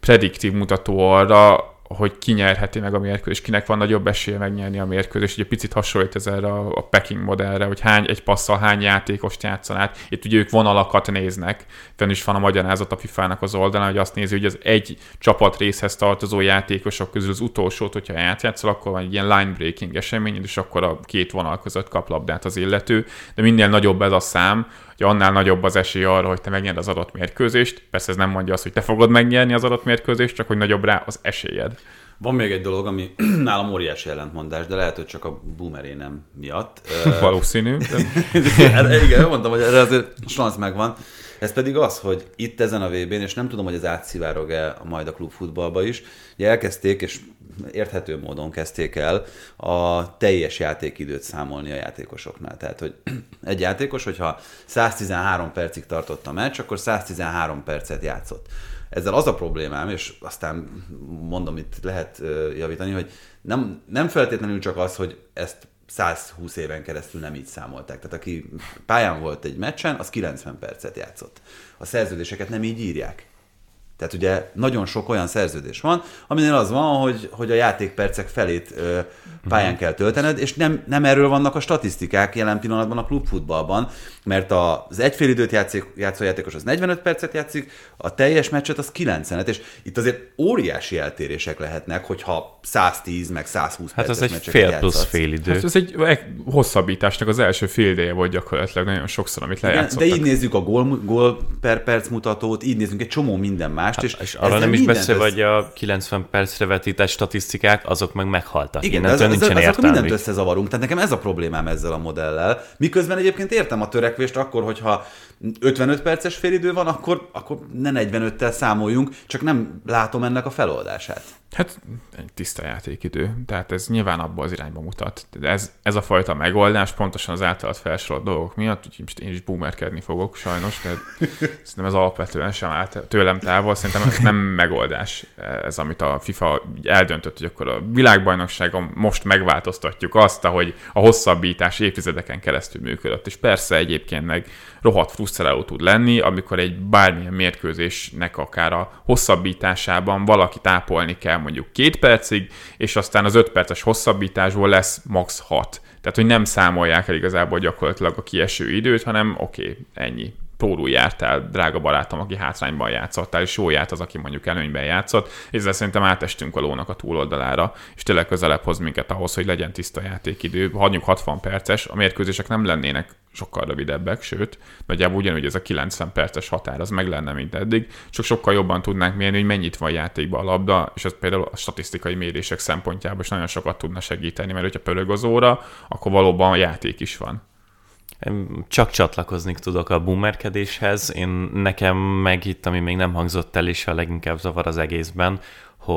prediktív mutató arra, hogy ki nyerheti meg a mérkőzést, kinek van nagyobb esélye megnyerni a mérkőzést. Ugye picit hasonlít ez erre a, a packing modellre, hogy hány, egy passzal hány játékost játszan át. Itt ugye ők vonalakat néznek, fenn is van a magyarázat a FIFA-nak az oldalán, hogy azt nézi, hogy az egy csapat részhez tartozó játékosok közül az utolsót, hogyha átjátszol, akkor van egy ilyen line breaking esemény, és akkor a két vonal között kap labdát az illető, de minél nagyobb ez a szám, hogy annál nagyobb az esély arra, hogy te megnyered az adott mérkőzést. Persze ez nem mondja azt, hogy te fogod megnyerni az adott mérkőzést, csak hogy nagyobb rá az esélyed. Van még egy dolog, ami *clears throat* nálam óriási ellentmondás, de lehet, hogy csak a boomerénem miatt. Valószínű. De... *laughs* Igen, mondtam, hogy erre azért szansz megvan. Ez pedig az, hogy itt ezen a VB-n, és nem tudom, hogy ez átszivárog-e majd a klubfutballba is, ugye elkezdték, és érthető módon kezdték el a teljes játékidőt számolni a játékosoknál. Tehát, hogy *clears throat* egy játékos, hogyha 113 percig tartott a meccs, akkor 113 percet játszott. Ezzel az a problémám, és aztán mondom, itt lehet javítani, hogy nem, nem feltétlenül csak az, hogy ezt 120 éven keresztül nem így számolták. Tehát aki pályán volt egy meccsen, az 90 percet játszott. A szerződéseket nem így írják. Tehát ugye nagyon sok olyan szerződés van, aminél az van, hogy, hogy a játékpercek felét ö, pályán kell töltened, és nem, nem erről vannak a statisztikák jelen pillanatban a klubfutballban, mert az egyfél időt játszik, játszó játékos az 45 percet játszik, a teljes meccset az 90-et, és itt azért óriási eltérések lehetnek, hogyha 110 meg 120 Hát az egy fél játszatsz. plusz fél idő. Hát ez egy hosszabbításnak az első fél ideje volt gyakorlatilag nagyon sokszor, amit lejátszottak. De így nézzük a gól, gól per perc mutatót, így nézzünk egy csomó minden más mást. Hát, és, és arra nem is beszélve, hogy a 90 percre vetített statisztikák, azok meg meghaltak. Igen, ez, ez, nincsen ez, mindent összezavarunk. Tehát nekem ez a problémám ezzel a modellel. Miközben egyébként értem a törekvést akkor, hogyha 55 perces félidő van, akkor, akkor ne 45-tel számoljunk, csak nem látom ennek a feloldását. Hát egy tiszta játékidő, tehát ez nyilván abba az irányba mutat. De ez, ez a fajta megoldás pontosan az általad felsorolt dolgok miatt, úgyhogy most én is boomerkedni fogok sajnos, de szerintem ez alapvetően sem állt tőlem távol, szerintem ez nem megoldás ez, amit a FIFA eldöntött, hogy akkor a világbajnokságon most megváltoztatjuk azt, hogy a hosszabbítás évtizedeken keresztül működött. És persze egyébként meg rohadt frusztráló tud lenni, amikor egy bármilyen mérkőzésnek akár a hosszabbításában valaki tápolni kell mondjuk két percig, és aztán az öt perces hosszabbításból lesz max. 6. Tehát, hogy nem számolják el igazából gyakorlatilag a kieső időt, hanem oké, okay, ennyi pórul jártál, drága barátom, aki hátrányban játszottál, és jó járt az, aki mondjuk előnyben játszott, ezzel szerintem átestünk a lónak a túloldalára, és tényleg közelebb hoz minket ahhoz, hogy legyen tiszta játékidő. Hagyjuk 60 perces, a mérkőzések nem lennének sokkal rövidebbek, sőt, nagyjából ugyanúgy ez a 90 perces határ, az meg lenne, mint eddig, csak sokkal jobban tudnánk mérni, hogy mennyit van játékban a labda, és ez például a statisztikai mérések szempontjából is nagyon sokat tudna segíteni, mert hogyha pörög az óra, akkor valóban játék is van. Csak csatlakozni tudok a boomerkedéshez. Én nekem meg itt, ami még nem hangzott el, és a leginkább zavar az egészben,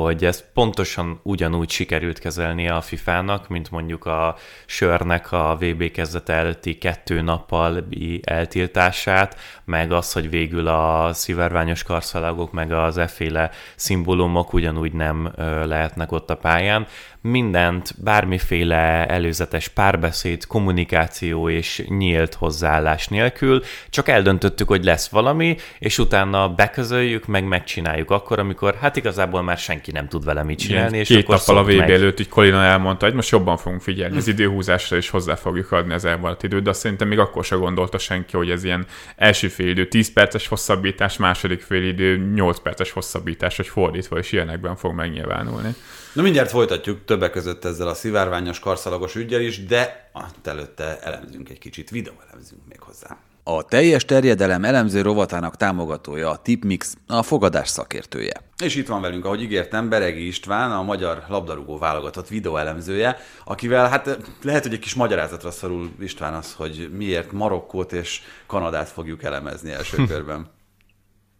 hogy ezt pontosan ugyanúgy sikerült kezelni a FIFA-nak, mint mondjuk a sörnek a VB kezdet előtti kettő nappal eltiltását, meg az, hogy végül a szivárványos karszalagok, meg az efféle szimbólumok ugyanúgy nem lehetnek ott a pályán. Mindent, bármiféle előzetes párbeszéd, kommunikáció és nyílt hozzáállás nélkül, csak eldöntöttük, hogy lesz valami, és utána beközöljük, meg megcsináljuk akkor, amikor hát igazából már senki nem tud vele mit csinálni. Igen, és két nappal a VB előtt, így Kolina elmondta, hogy most jobban fogunk figyelni, az időhúzásra is hozzá fogjuk adni az elmaradt időt, de azt szerintem még akkor se gondolta senki, hogy ez ilyen első félidő 10 perces hosszabbítás, második félidő 8 perces hosszabbítás, hogy fordítva is ilyenekben fog megnyilvánulni. Na mindjárt folytatjuk többek között ezzel a szivárványos karszalagos ügyel is, de előtte elemzünk egy kicsit, videó elemzünk még hozzá. A teljes terjedelem elemző rovatának támogatója a Tipmix, a fogadás szakértője. És itt van velünk, ahogy ígértem, Beregi István, a magyar labdarúgó válogatott videóelemzője, akivel hát lehet, hogy egy kis magyarázatra szorul István az, hogy miért Marokkót és Kanadát fogjuk elemezni első *laughs* körben.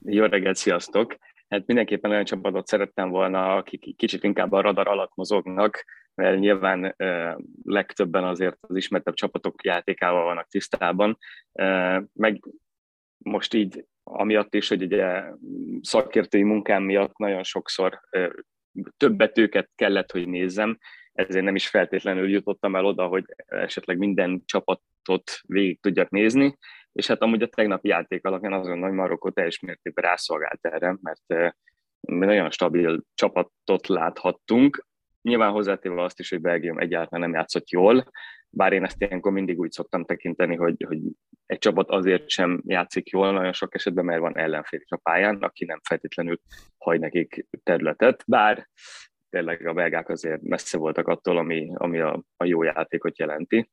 Jó reggelt, sziasztok! Hát mindenképpen olyan csapatot szerettem volna, akik kicsit inkább a radar alatt mozognak, mert nyilván legtöbben azért az ismertebb csapatok játékával vannak tisztában, meg most így amiatt is, hogy ugye szakértői munkám miatt nagyon sokszor több betűket kellett, hogy nézzem, ezért nem is feltétlenül jutottam el oda, hogy esetleg minden csapatot végig tudjak nézni, és hát amúgy a tegnapi játék alapján azon, hogy Marokkó teljes mértékben rászolgált erre, mert nagyon stabil csapatot láthattunk. Nyilván hozzátéve azt is, hogy Belgium egyáltalán nem játszott jól, bár én ezt ilyenkor mindig úgy szoktam tekinteni, hogy, hogy egy csapat azért sem játszik jól nagyon sok esetben, mert van ellenfél a pályán, aki nem feltétlenül hagy nekik területet, bár tényleg a belgák azért messze voltak attól, ami, ami a, a jó játékot jelenti.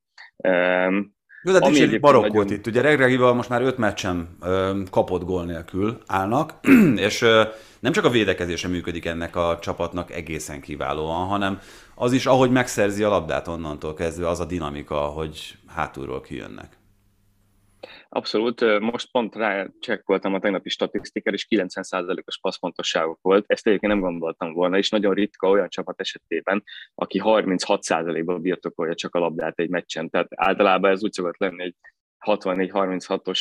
Jó, de dicsérjük Marokkót nagyon... itt. Ugye Regregival most már öt meccsen ö, kapott gól nélkül állnak, *clears throat* és ö, nem csak a védekezése működik ennek a csapatnak egészen kiválóan, hanem az is, ahogy megszerzi a labdát onnantól kezdve, az a dinamika, hogy hátulról kijönnek. Abszolút, most pont rá csekkoltam a tegnapi statisztikát, és 90%-os passzpontosságok volt. Ezt egyébként nem gondoltam volna, és nagyon ritka olyan csapat esetében, aki 36%-ban birtokolja csak a labdát egy meccsen. Tehát általában ez úgy szokott lenni, egy 64-36-os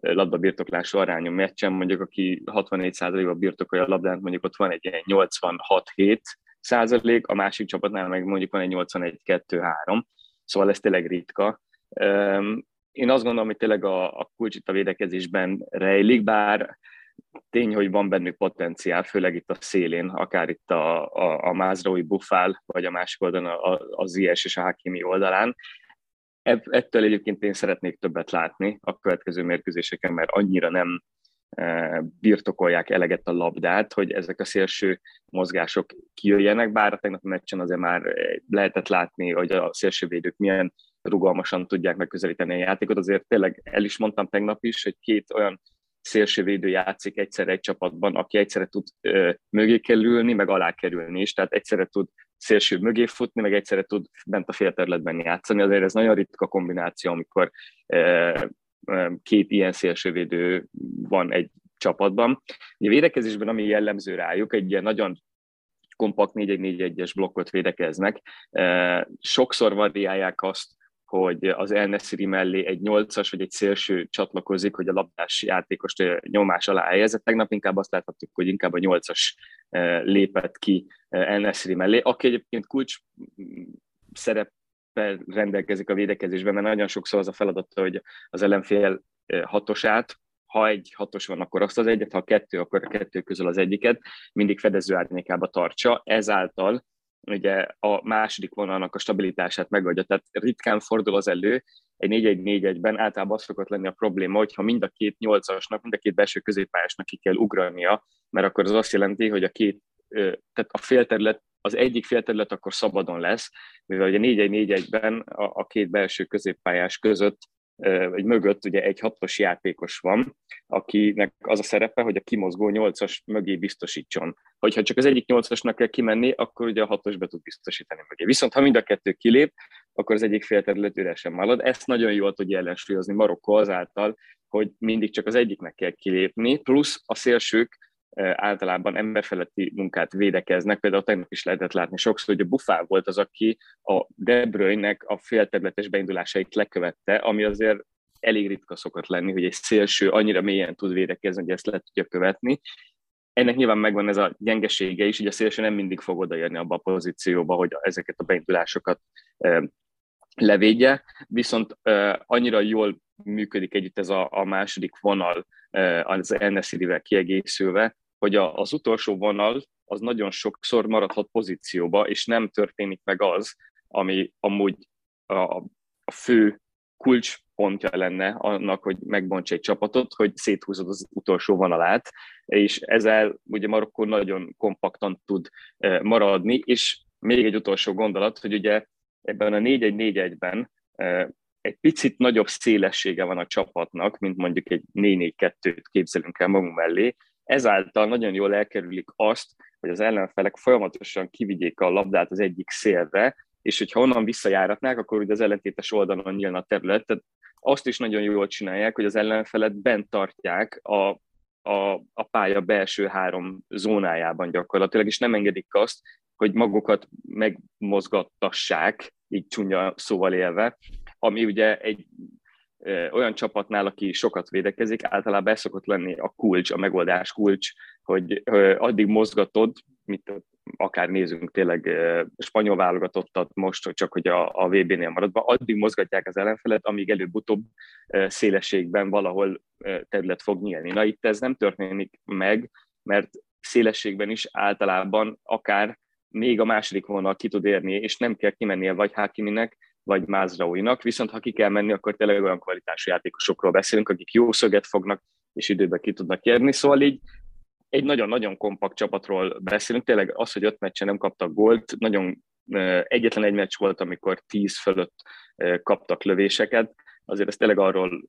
labdabirtoklású arányú meccsen, mondjuk aki 64%-ban birtokolja a labdát, mondjuk ott van egy ilyen 86-7 százalék, a másik csapatnál meg mondjuk van egy 81-2-3, szóval ez tényleg ritka én azt gondolom, hogy tényleg a, a kulcs itt a védekezésben rejlik, bár tény, hogy van bennük potenciál, főleg itt a szélén, akár itt a, a, a Mázraui Buffál, vagy a másik oldalon a, a Zies és a Hakimi oldalán. Ettől egyébként én szeretnék többet látni a következő mérkőzéseken, mert annyira nem e, birtokolják eleget a labdát, hogy ezek a szélső mozgások kijöjjenek, bár a tegnapi meccsen azért már lehetett látni, hogy a szélsővédők milyen rugalmasan tudják megközelíteni a játékot. Azért tényleg el is mondtam tegnap is, hogy két olyan szélsővédő játszik egyszerre egy csapatban, aki egyszerre tud ö, mögé kerülni, meg alá kerülni is, tehát egyszerre tud szélső mögé futni, meg egyszerre tud bent a félterületben játszani. Azért ez nagyon ritka kombináció, amikor ö, ö, két ilyen szélsővédő van egy csapatban. A védekezésben, ami jellemző rájuk, egy ilyen nagyon kompakt 4-1-4-1-es blokkot védekeznek. Sokszor variálják azt, hogy az El mellé egy nyolcas vagy egy szélső csatlakozik, hogy a labdás játékost nyomás alá helyezett. Tegnap inkább azt láthattuk, hogy inkább a nyolcas lépett ki El Nesiri mellé, aki egyébként kulcs mm, szereppel rendelkezik a védekezésben, mert nagyon sokszor az a feladata, hogy az ellenfél hatosát, ha egy hatos van, akkor azt az egyet, ha kettő, akkor a kettő közül az egyiket mindig fedező árnyékába tartsa, ezáltal ugye a második vonalnak a stabilitását megadja. Tehát ritkán fordul az elő, egy 4-1-4-1-ben általában az szokott lenni a probléma, hogyha mind a két nyolcasnak, mind a két belső középpályásnak ki kell ugrania, mert akkor az azt jelenti, hogy a két, tehát a félterület, az egyik félterület akkor szabadon lesz, mivel ugye 4-1-4-1-ben a, a két belső középpályás között vagy mögött ugye egy hatos játékos van, akinek az a szerepe, hogy a kimozgó nyolcas mögé biztosítson. Hogyha csak az egyik nyolcasnak kell kimenni, akkor ugye a hatos be tud biztosítani mögé. Viszont ha mind a kettő kilép, akkor az egyik félterület üresen marad. Ezt nagyon jól tudja ellensúlyozni Marokkó azáltal, hogy mindig csak az egyiknek kell kilépni, plusz a szélsők általában emberfeletti munkát védekeznek. Például tegnap is lehetett látni sokszor, hogy a Buffá volt az, aki a De Bruyne-nek a félterületes beindulásait lekövette, ami azért elég ritka szokott lenni, hogy egy szélső annyira mélyen tud védekezni, hogy ezt le tudja követni. Ennek nyilván megvan ez a gyengesége is, hogy a szélső nem mindig fog odaérni abba a pozícióba, hogy ezeket a beindulásokat levédje, viszont annyira jól működik együtt ez a, a második vonal az NSZ-vel kiegészülve, hogy a, az utolsó vonal az nagyon sokszor maradhat pozícióba, és nem történik meg az, ami amúgy a, a fő kulcspontja lenne annak, hogy megbontsa egy csapatot, hogy széthúzod az utolsó vonalát, és ezzel ugye Marokkó nagyon kompaktan tud e, maradni, és még egy utolsó gondolat, hogy ugye ebben a 4-1-4-1-ben e, egy picit nagyobb szélessége van a csapatnak, mint mondjuk egy 4-4-2-t képzelünk el magunk mellé, ezáltal nagyon jól elkerülik azt, hogy az ellenfelek folyamatosan kivigyék a labdát az egyik szélre, és hogyha onnan visszajáratnák, akkor ugye az ellentétes oldalon nyílna a terület. Tehát azt is nagyon jól csinálják, hogy az ellenfelet bent tartják a, a, a pálya belső három zónájában gyakorlatilag, és nem engedik azt, hogy magukat megmozgattassák, így csúnya szóval élve, ami ugye egy olyan csapatnál, aki sokat védekezik, általában ez szokott lenni a kulcs, a megoldás kulcs, hogy addig mozgatod, mint akár nézünk tényleg spanyol válogatottat most, csak hogy a, a VB-nél maradva, addig mozgatják az ellenfelet, amíg előbb-utóbb szélességben valahol terület fog nyílni. Na itt ez nem történik meg, mert szélességben is általában akár még a második vonal ki tud érni, és nem kell kimennie vagy Hakiminek, vagy Mázraúinak, viszont ha ki kell menni, akkor tényleg olyan kvalitású játékosokról beszélünk, akik jó szöget fognak, és időben ki tudnak érni, szóval így egy nagyon-nagyon kompakt csapatról beszélünk, tényleg az, hogy öt meccsen nem kaptak gólt, nagyon egyetlen egy meccs volt, amikor tíz fölött kaptak lövéseket, azért ez tényleg arról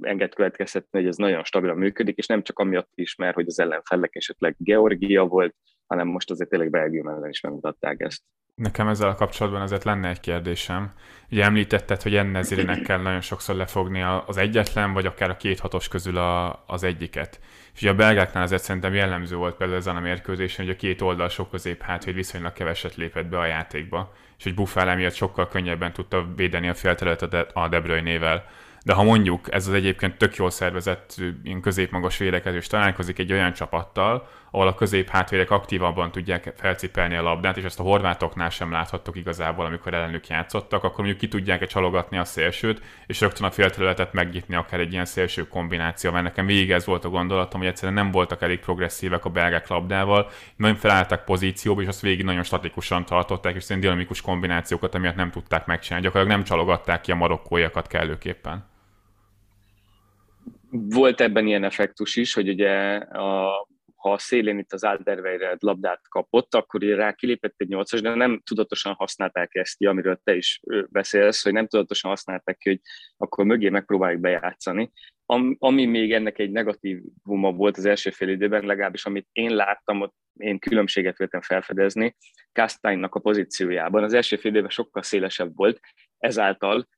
enged következtetni, hogy ez nagyon stabilan működik, és nem csak amiatt is, mert hogy az ellenfelek esetleg Georgia volt, hanem most azért tényleg Belgium ellen is megmutatták ezt. Nekem ezzel a kapcsolatban azért lenne egy kérdésem. Ugye említetted, hogy Ennezirinek kell nagyon sokszor lefogni az egyetlen, vagy akár a két hatos közül a, az egyiket. És ugye a belgáknál azért szerintem jellemző volt például ezen a mérkőzésen, hogy a két oldal sok közép hátvéd viszonylag keveset lépett be a játékba, és hogy Buffal emiatt sokkal könnyebben tudta védeni a félterületet a De, Bruyne-nével. De ha mondjuk ez az egyébként tök jól szervezett ilyen középmagas védekezés találkozik egy olyan csapattal, ahol a közép hátvérek aktívabban tudják felcipelni a labdát, és ezt a horvátoknál sem láthattok igazából, amikor ellenük játszottak, akkor mondjuk ki tudják-e csalogatni a szélsőt, és rögtön a félterületet megnyitni akár egy ilyen szélső kombináció, mert nekem végig ez volt a gondolatom, hogy egyszerűen nem voltak elég progresszívek a belgák labdával, nagyon felálltak pozícióba, és azt végig nagyon statikusan tartották, és szerint dinamikus kombinációkat emiatt nem tudták megcsinálni. Gyakorlatilag nem csalogatták ki a marokkóiakat kellőképpen. Volt ebben ilyen effektus is, hogy ugye a ha a szélén itt az Alderweireld labdát kapott, akkor rá kilépett egy nyolcas, de nem tudatosan használták ezt ki, amiről te is beszélsz, hogy nem tudatosan használták ki, hogy akkor mögé megpróbáljuk bejátszani. Ami még ennek egy negatívuma volt az első fél időben, legalábbis amit én láttam, ott én különbséget vettem felfedezni, Kastánynak a pozíciójában. Az első fél időben sokkal szélesebb volt, ezáltal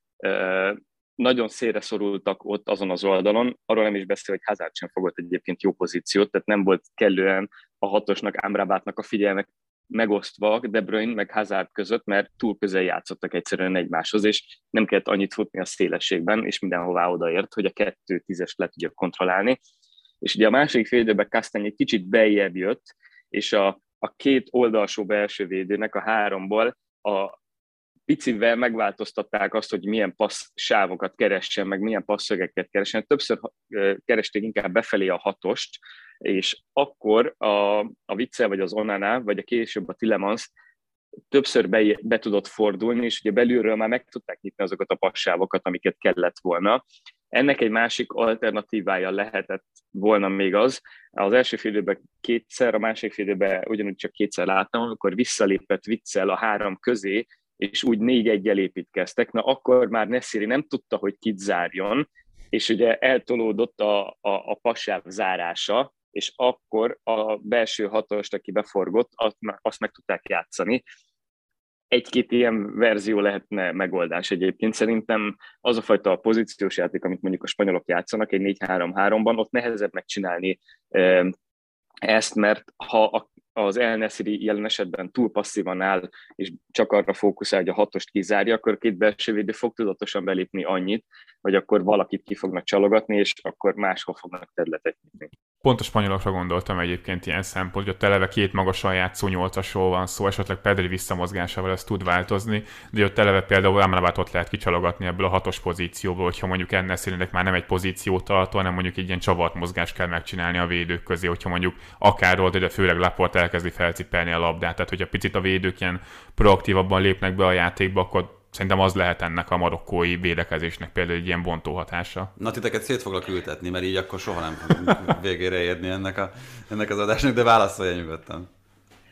nagyon szélre szorultak ott azon az oldalon, arról nem is beszél, hogy Hazard sem fogott egyébként jó pozíciót, tehát nem volt kellően a hatosnak, Ámrábátnak a figyelmek megosztva De Bruyne meg Hazard között, mert túl közel játszottak egyszerűen egymáshoz, és nem kellett annyit futni a szélességben, és mindenhová odaért, hogy a kettő tízes le tudja kontrollálni. És ugye a második fél időben egy kicsit beljebb jött, és a, a két oldalsó belső védőnek a háromból a, picivel megváltoztatták azt, hogy milyen passz sávokat keressen, meg milyen passzögeket keressen. Többször keresték inkább befelé a hatost, és akkor a, a Vicce, vagy az Onana, vagy a később a Tilemans többször be, be tudott fordulni, és ugye belülről már meg tudták nyitni azokat a passávokat, amiket kellett volna. Ennek egy másik alternatívája lehetett volna még az, az első félidőben kétszer, a másik félidőben ugyanúgy csak kétszer láttam, amikor visszalépett viccel a három közé, és úgy négy egyel építkeztek, na akkor már Nessiri nem tudta, hogy kit zárjon, és ugye eltolódott a, a, a pasáv zárása, és akkor a belső hatost, aki beforgott, azt, azt meg tudták játszani. Egy-két ilyen verzió lehetne megoldás egyébként. Szerintem az a fajta pozíciós játék, amit mondjuk a spanyolok játszanak egy 4-3-3-ban, ott nehezebb megcsinálni ezt, mert ha a az El Nesiri jelen esetben túl passzívan áll, és csak arra fókuszál, hogy a hatost kizárja, akkor két belső védő fog tudatosan belépni annyit, hogy akkor valakit ki fognak csalogatni, és akkor máshol fognak területet nyitni. Pont a spanyolokra gondoltam egyébként ilyen szempont, hogy a televe két magasan játszó nyolcasról van szó, esetleg Pedri visszamozgásával ez tud változni, de ott televe például Amrabat ott lehet kicsalogatni ebből a hatos pozícióból, hogyha mondjuk ennek szerintek már nem egy pozíciót tartó, hanem mondjuk egy ilyen csavart mozgást kell megcsinálni a védők közé, hogyha mondjuk akár volt, de főleg Laporte elkezdi felcipelni a labdát, tehát hogyha picit a védők ilyen proaktívabban lépnek be a játékba, akkor Szerintem az lehet ennek a marokkói védekezésnek például egy ilyen bontó hatása. Na, titeket szét foglak ültetni, mert így akkor soha nem fogunk *laughs* végére érni ennek, a, ennek az adásnak, de válaszolja nyugodtan.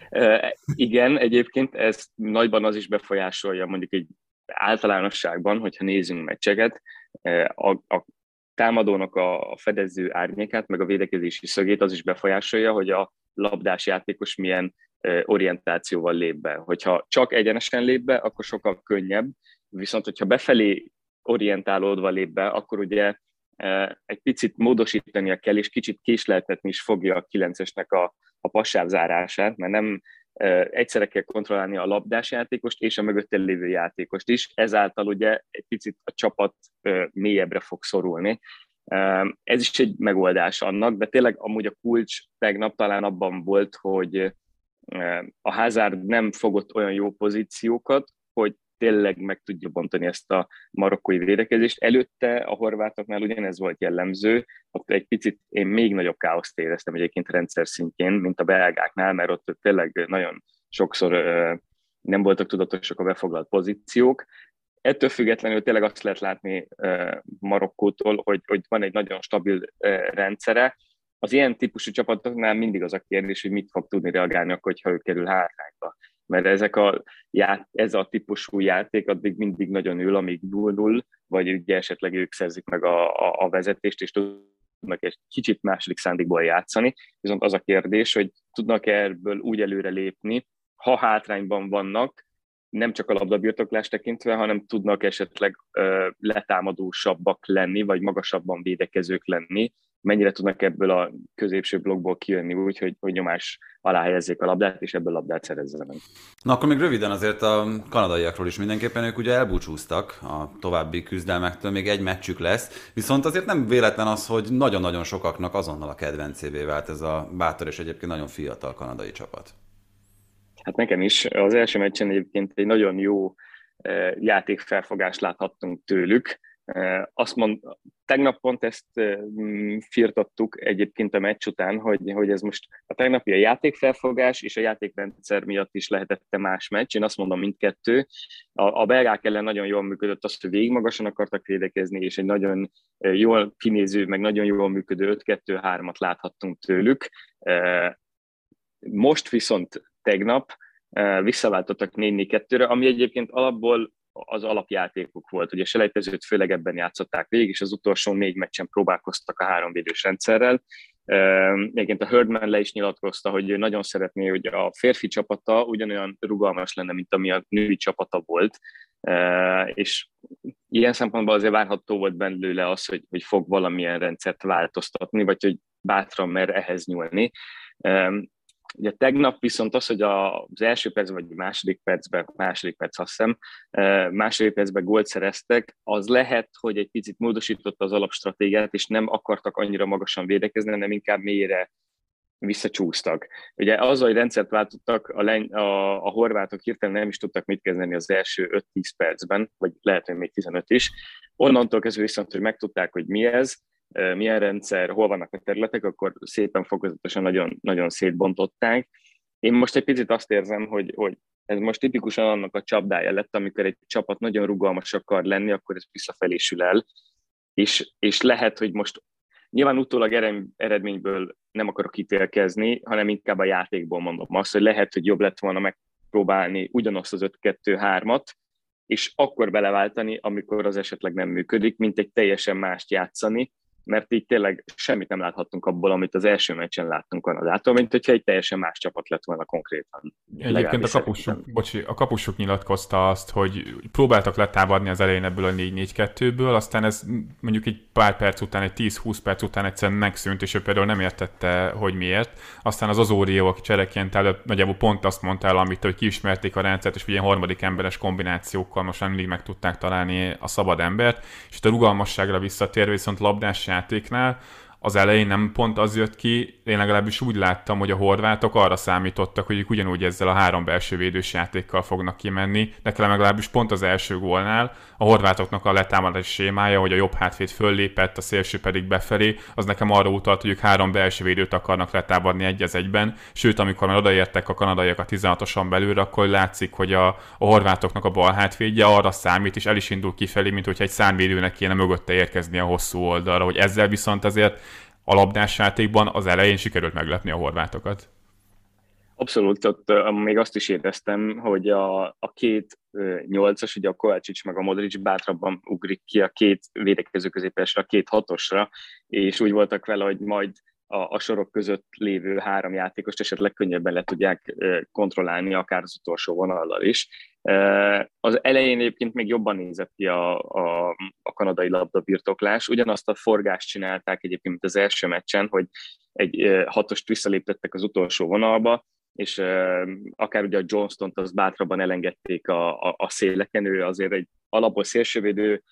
E, igen, egyébként ez nagyban az is befolyásolja mondjuk egy általánosságban, hogyha nézzünk meccseket, a, a támadónak a fedező árnyékát, meg a védekezési szögét az is befolyásolja, hogy a labdás játékos milyen orientációval lép be. Hogyha csak egyenesen lép be, akkor sokkal könnyebb, viszont hogyha befelé orientálódva lép be, akkor ugye egy picit módosítania kell, és kicsit késleltetni is fogja a kilencesnek a, a passáv zárását, mert nem egyszerre kell kontrollálni a labdás játékost és a mögöttel lévő játékost is, ezáltal ugye egy picit a csapat mélyebbre fog szorulni. Ez is egy megoldás annak, de tényleg amúgy a kulcs tegnap talán abban volt, hogy A Hazard nem fogott olyan jó pozíciókat, hogy tényleg meg tudja bontani ezt a marokkói védekezést. Előtte a horvátoknál ugyanez volt jellemző, ott egy picit én még nagyobb káoszt éreztem egyébként rendszer szintjén, mint a belgáknál, mert ott tényleg nagyon sokszor nem voltak tudatosak a befoglalt pozíciók. Ettől függetlenül tényleg azt lehet látni Marokkótól, hogy, hogy van egy nagyon stabil rendszere. Az ilyen típusú csapatoknál mindig az a kérdés, hogy mit fog tudni reagálni, akkor, hogyha ő kerül hátrányba mert ezek a, ez a típusú játék addig mindig nagyon ül, amíg 0-0, vagy ugye esetleg ők szerzik meg a, a, a vezetést, és tudnak egy kicsit második szándékból játszani. Viszont az a kérdés, hogy tudnak -e ebből úgy előre lépni, ha hátrányban vannak, nem csak a labdabirtoklást tekintve, hanem tudnak esetleg ö, letámadósabbak lenni, vagy magasabban védekezők lenni, mennyire tudnak ebből a középső blokkból kijönni úgy, hogy, hogy nyomás alá helyezzék a labdát, és ebből labdát szerezzenek. Na akkor még röviden azért a kanadaiakról is mindenképpen ők ugye elbúcsúztak a további küzdelmektől, még egy meccsük lesz, viszont azért nem véletlen az, hogy nagyon-nagyon sokaknak azonnal a kedvencévé vált ez a bátor és egyébként nagyon fiatal kanadai csapat. Hát nekem is. Az első meccsen egyébként egy nagyon jó eh, játékfelfogást láthattunk tőlük. Azt mond, tegnap pont ezt firtattuk egyébként a meccs után, hogy, hogy ez most a tegnapi a játékfelfogás és a játékrendszer miatt is lehetett más meccs. Én azt mondom mindkettő. A, a belgák ellen nagyon jól működött az, hogy végig magasan akartak védekezni, és egy nagyon jól kinéző, meg nagyon jól működő 5-2-3-at láthattunk tőlük. Most viszont tegnap visszaváltottak 4-4-2-re, ami egyébként alapból az alapjátékuk volt. Ugye selejtezőt főleg ebben játszották végig, és az utolsó négy meccsen próbálkoztak a háromvédős rendszerrel. Egyébként a Herdman le is nyilatkozta, hogy nagyon szeretné, hogy a férfi csapata ugyanolyan rugalmas lenne, mint ami a női csapata volt, és ilyen szempontból azért várható volt belőle az, hogy, hogy fog valamilyen rendszert változtatni, vagy hogy bátran mer ehhez nyúlni. Ugye tegnap viszont az, hogy az első percben, vagy második percben, második perc azt hiszem, második percben gólt szereztek, az lehet, hogy egy picit módosította az alapstratégiát, és nem akartak annyira magasan védekezni, hanem inkább mélyre visszacsúsztak. Ugye az, hogy rendszert váltottak, a, len, a, a horvátok hirtelen nem is tudtak mit kezdeni az első 5-10 percben, vagy lehet, hogy még 15 is. Onnantól kezdve viszont, hogy megtudták, hogy mi ez, milyen rendszer, hol vannak a területek, akkor szépen fokozatosan nagyon, nagyon szétbontották. Én most egy picit azt érzem, hogy, hogy ez most tipikusan annak a csapdája lett, amikor egy csapat nagyon rugalmas akar lenni, akkor ez visszafelé sül el, és, és lehet, hogy most nyilván utólag eredményből nem akarok ítélkezni, hanem inkább a játékból mondom azt, hogy lehet, hogy jobb lett volna megpróbálni ugyanazt az 5-2-3-at, és akkor beleváltani, amikor az esetleg nem működik, mint egy teljesen mást játszani, mert így tényleg semmit nem láthattunk abból, amit az első meccsen láttunk Kanadától, mint hogyha egy teljesen más csapat lett volna konkrétan. Egyébként a kapusok, bocsi, a kapusok nyilatkozta azt, hogy próbáltak letámadni az elején ebből a 4-4-2-ből, aztán ez mondjuk egy pár perc után, egy 10-20 perc után egyszerűen megszűnt, és ő például nem értette, hogy miért. Aztán az Azórió, aki csereként előbb nagyjából pont azt mondta el, amit, hogy kiismerték a rendszert, és ugye harmadik emberes kombinációkkal most mindig meg tudták találni a szabad embert, és a rugalmasságra visszatérve viszont labdás játéknál az elején nem pont az jött ki, én legalábbis úgy láttam, hogy a horvátok arra számítottak, hogy ők ugyanúgy ezzel a három belső védős játékkal fognak kimenni, de legalábbis pont az első gólnál a horvátoknak a letámadás sémája, hogy a jobb hátvéd föllépett, a szélső pedig befelé, az nekem arra utalt, hogy ők három belső védőt akarnak letámadni egy az egyben, sőt, amikor már odaértek a kanadaiak a 16-osan belőle, akkor látszik, hogy a, a horvátoknak a bal hátvédje arra számít, és el is indul kifelé, mint hogyha egy számvédőnek kéne mögötte érkezni a hosszú oldalra, hogy ezzel viszont azért a labdás játékban az elején sikerült meglepni a horvátokat. Abszolút, ott még azt is éreztem, hogy a, a két nyolcas, ugye a Kovácsics meg a Modric bátrabban ugrik ki a két védekező középesre, a két hatosra, és úgy voltak vele, hogy majd a, a sorok között lévő három játékost esetleg könnyebben le tudják kontrollálni, akár az utolsó vonallal is. Az elején egyébként még jobban nézett ki a, a, a kanadai labdabirtoklás. Ugyanazt a forgást csinálták egyébként, mint az első meccsen, hogy egy hatost visszaléptettek az utolsó vonalba, és akár ugye a Johnston-t az bátrabban elengedték a, a, a széleken, ő azért egy alapos szélsővédő,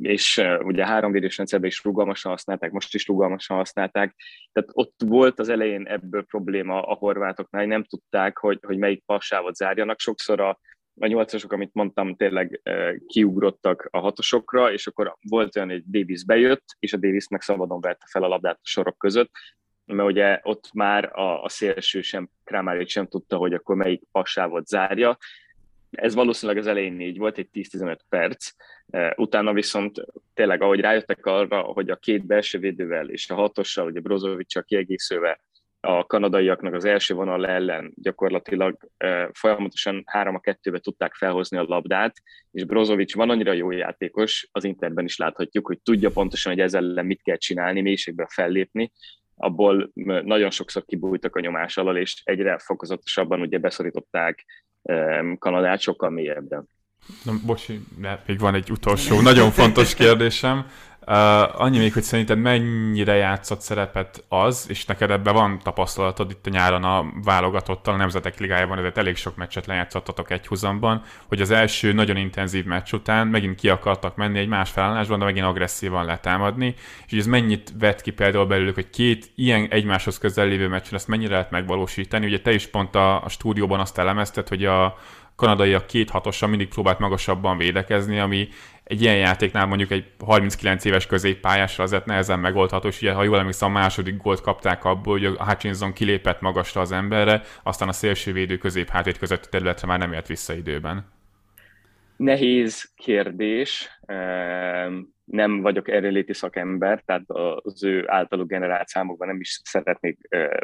és ugye három védős rendszerben is rugalmasan használták, most is rugalmasan használták. Tehát ott volt az elején ebből probléma a horvátoknál, hogy nem tudták, hogy, hogy melyik passávot zárjanak. Sokszor a, a nyolcasok, amit mondtam, tényleg kiugrottak a hatosokra, és akkor volt olyan, hogy Davis bejött, és a Davis meg szabadon vette fel a labdát a sorok között, mert ugye ott már a, a szélső sem, Krámárit sem tudta, hogy akkor melyik passávot zárja, ez valószínűleg az elején így volt, egy 10-15 perc, utána viszont tényleg, ahogy rájöttek arra, hogy a két belső védővel és a hatossal, ugye Brozovicsal kiegészülve a kanadaiaknak az első vonal ellen gyakorlatilag folyamatosan 3 a 2 tudták felhozni a labdát, és Brozovic van annyira jó játékos, az Interben is láthatjuk, hogy tudja pontosan, hogy ezzel ellen mit kell csinálni, mélységben fellépni, abból nagyon sokszor kibújtak a nyomás alól, és egyre fokozatosabban ugye beszorították Kanadát sokkal mélyebben. Na, bocsi, de még van egy utolsó, nagyon fontos kérdésem. Annyi még, hogy szerinted mennyire játszott szerepet az, és neked ebben van tapasztalatod itt a nyáron a válogatottal, a Nemzetek Ligájában, ezért elég sok meccset lejátszottatok egy húzamban, hogy az első nagyon intenzív meccs után megint ki akartak menni egy más felállásban, de megint agresszívan letámadni, és ez mennyit vett ki például belőlük, hogy két ilyen egymáshoz közel lévő meccsen ezt mennyire lehet megvalósítani. Ugye te is pont a, a stúdióban azt elemezted, hogy a, kanadaiak két hatosan mindig próbált magasabban védekezni, ami egy ilyen játéknál mondjuk egy 39 éves középpályásra azért nehezen megoldható, és ugye, ha jól emlékszem, a második gólt kapták abból, hogy a Hutchinson kilépett magasra az emberre, aztán a szélsővédő közép-hátvéd közötti területre már nem ért vissza időben. Nehéz kérdés. Nem vagyok erőléti szakember, tehát az ő általuk generált számokban nem is szeretnék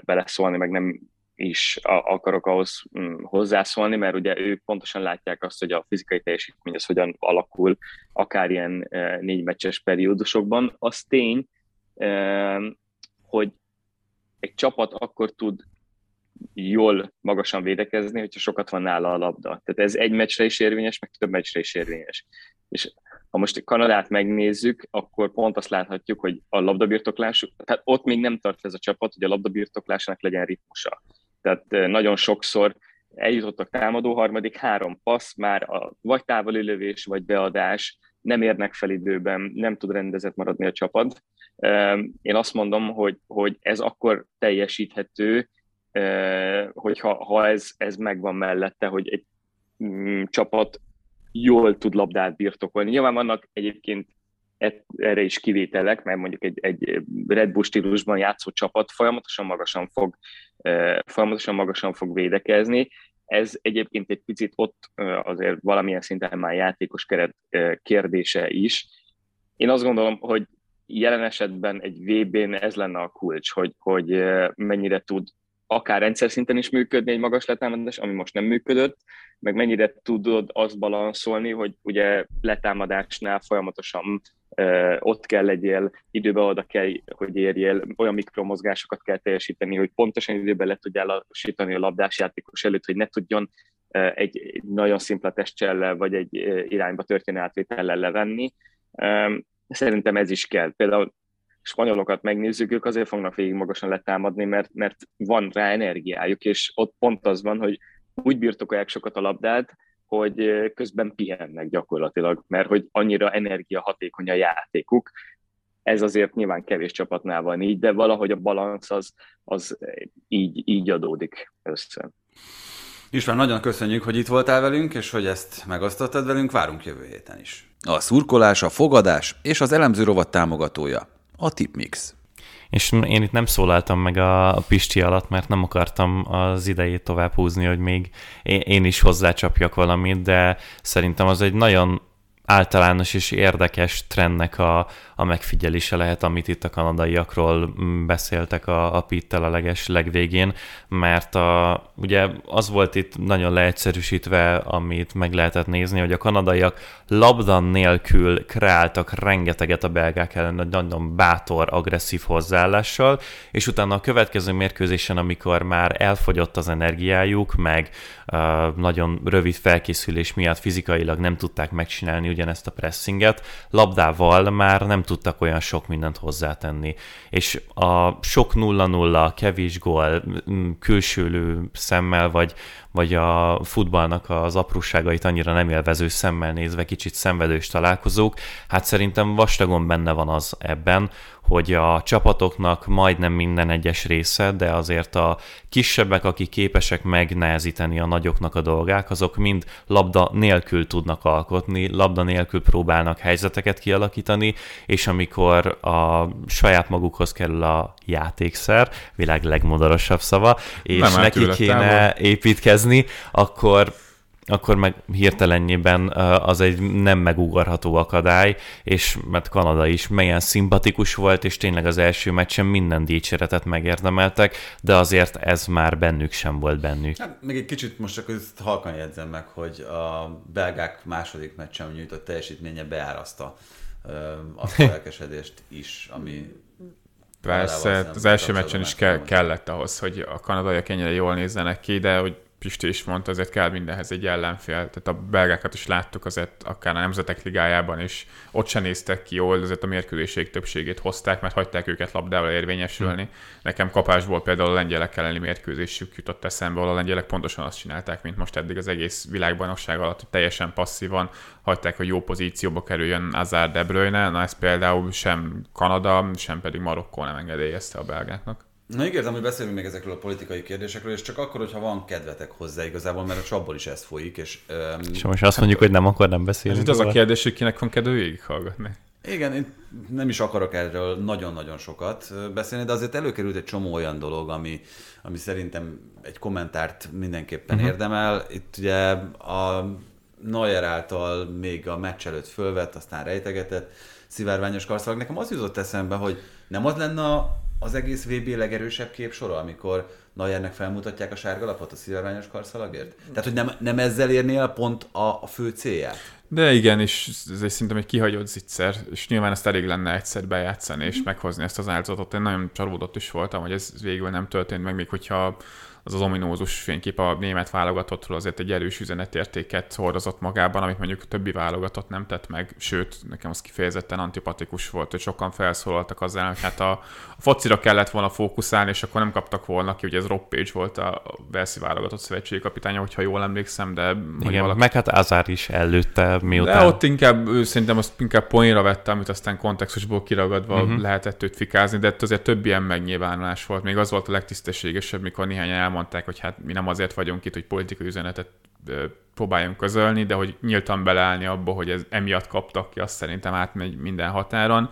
beleszólni, meg nem is akarok ahhoz mm, hozzászólni, mert ugye ők pontosan látják azt, hogy a fizikai teljesítmény az hogyan alakul, akár ilyen e, négy meccses periódusokban. Az tény, e, hogy egy csapat akkor tud jól magasan védekezni, hogyha sokat van nála a labda. Tehát ez egy meccsre is érvényes, meg több meccsre is érvényes. És ha most Kanadát megnézzük, akkor pont azt láthatjuk, hogy a labdabirtoklásuk, tehát ott még nem tart ez a csapat, hogy a labdabirtoklásnak legyen ritmusa. Tehát nagyon sokszor eljutottak támadó harmadik, három passz, már a, vagy távoli lövés, vagy beadás, nem érnek fel időben, nem tud rendezett maradni a csapat. Én azt mondom, hogy, hogy ez akkor teljesíthető, hogyha ha ez, ez megvan mellette, hogy egy mm, csapat jól tud labdát birtokolni. Nyilván vannak egyébként erre is kivételek, mert mondjuk egy, egy Red Bull stílusban játszó csapat folyamatosan magasan fog, folyamatosan magasan fog védekezni. Ez egyébként egy picit ott azért valamilyen szinten már játékos keret kérdése is. Én azt gondolom, hogy jelen esetben egy VB-n ez lenne a kulcs, hogy, hogy mennyire tud akár rendszer szinten is működni egy magas letámadás, ami most nem működött, meg mennyire tudod azt balanszolni, hogy ugye letámadásnál folyamatosan ott kell legyél, időbe oda kell, hogy érjél, olyan mikromozgásokat kell teljesíteni, hogy pontosan időben le tudjál lassítani a labdás játékos előtt, hogy ne tudjon egy, nagyon szimpla testcsellel, vagy egy irányba történő átvétellel levenni. Szerintem ez is kell. Például spanyolokat megnézzük, ők azért fognak végig magasan letámadni, mert, mert van rá energiájuk, és ott pont az van, hogy úgy birtokolják sokat a labdát, hogy közben pihennek gyakorlatilag, mert hogy annyira energiahatékony a játékuk. Ez azért nyilván kevés csapatnál van így, de valahogy a balansz az, az így, így adódik össze. István, nagyon köszönjük, hogy itt voltál velünk, és hogy ezt megosztottad velünk, várunk jövő héten is. A szurkolás, a fogadás és az elemző rovat támogatója a Tipmix. És én itt nem szólaltam meg a, Pisti alatt, mert nem akartam az idejét tovább húzni, hogy még én is hozzácsapjak valamit, de szerintem az egy nagyon általános és érdekes trendnek a, a megfigyelése lehet, amit itt a kanadaiakról mm, beszéltek a, a Pittel a leges legvégén, mert a, ugye az volt itt nagyon leegyszerűsítve, amit meg lehetett nézni, hogy a kanadaiak labdan nélkül kreáltak rengeteget a belgák ellen, nagyon bátor, agresszív hozzáállással, és utána a következő mérkőzésen, amikor már elfogyott az energiájuk, meg uh, nagyon rövid felkészülés miatt fizikailag nem tudták megcsinálni ugyanezt a pressinget, labdával már nem tudtak olyan sok mindent hozzátenni. És a sok 0-0, kevés gól, külsőlő szemmel, vagy, vagy a futballnak az apróságait annyira nem élvező szemmel nézve kicsit szenvedős találkozók, hát szerintem vastagon benne van az ebben, hogy a csapatoknak majdnem minden egyes része, de azért a kisebbek, akik képesek megnehezíteni a nagyoknak a dolgák, azok mind labda nélkül tudnak alkotni, labda nélkül próbálnak helyzeteket kialakítani, és amikor a saját magukhoz kerül a játékszer, világ legmodorosabb szava, és Nem neki kéne építkezni, akkor akkor meg hirtelennyében az egy nem megugorható akadály, és mert Kanada is melyen szimpatikus volt, és tényleg az első meccsen minden dicséretet megérdemeltek, de azért ez már bennük sem volt bennük. Hát, még egy kicsit most csak ezt halkan jegyzem meg, hogy a belgák második meccsen nyújtott teljesítménye beáraszta a *laughs* felkesedést is, ami Persze, az első meccsen is ke- kellett ahhoz, hogy a kanadaiak ennyire jól nézzenek ki, de hogy Pisti is mondta, azért kell mindenhez egy ellenfél. Tehát a belgákat is láttuk azért akár a Nemzetek Ligájában is, ott se néztek ki jól, azért a mérkőzéség többségét hozták, mert hagyták őket labdával érvényesülni. Hmm. Nekem kapásból például a lengyelek elleni mérkőzésük jutott eszembe, ahol a lengyelek pontosan azt csinálták, mint most eddig az egész világbajnokság alatt, hogy teljesen passzívan hagyták, hogy jó pozícióba kerüljön Azár De Bruyne, na ez például sem Kanada, sem pedig Marokkó nem engedélyezte a belgáknak. Na ígértem, hogy beszélünk még ezekről a politikai kérdésekről, és csak akkor, hogyha van kedvetek hozzá igazából, mert a csapból is ez folyik. És, um, és most azt mondjuk, hogy nem akar nem beszélni. Ez az a kérdés, hogy kinek van kedve végighallgatni. Igen, én nem is akarok erről nagyon-nagyon sokat beszélni, de azért előkerült egy csomó olyan dolog, ami, ami szerintem egy kommentárt mindenképpen uh-huh. érdemel. Itt ugye a Neuer által még a meccs előtt fölvett, aztán rejtegetett szivárványos karszalag. Nekem az jutott eszembe, hogy nem az lenne az egész VB legerősebb képsora, amikor Najernek felmutatják a sárga lapot a szivárványos karszalagért? Tehát, hogy nem, nem ezzel érné el pont a, a fő célját? De igen, és ez egy szerintem egy kihagyott zicser, és nyilván ezt elég lenne egyszer bejátszani, és mm. meghozni ezt az áldozatot. Én nagyon csalódott is voltam, hogy ez végül nem történt meg, még hogyha az az ominózus fénykép a német válogatottról azért egy erős üzenetértéket hordozott magában, amit mondjuk a többi válogatott nem tett meg, sőt, nekem az kifejezetten antipatikus volt, hogy sokan felszólaltak azzal, hogy hát a, a focira kellett volna fókuszálni, és akkor nem kaptak volna ki, ugye ez Rob Page volt a Velszi válogatott szövetségi kapitánya, hogyha jól emlékszem, de... Igen, valaki... meg hát Azár is előtte, miután... De ott inkább, szerintem azt inkább poénra vette, amit aztán kontextusból kiragadva uh-huh. lehetett őt fikázni, de azért több ilyen megnyilvánulás volt. Még az volt a legtisztességesebb, mikor néhány elmondták, hogy hát mi nem azért vagyunk itt, hogy politikai üzenetet próbáljunk közölni, de hogy nyíltan beleállni abba, hogy ez emiatt kaptak ki, azt szerintem átmegy minden határon.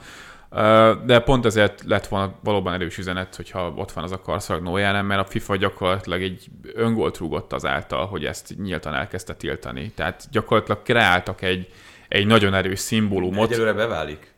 De pont ezért lett volna valóban erős üzenet, hogyha ott van az a karszag Nójánem, mert a FIFA gyakorlatilag egy öngolt rúgott azáltal, hogy ezt nyíltan elkezdte tiltani. Tehát gyakorlatilag kreáltak egy, egy nagyon erős szimbólumot. Egyelőre beválik?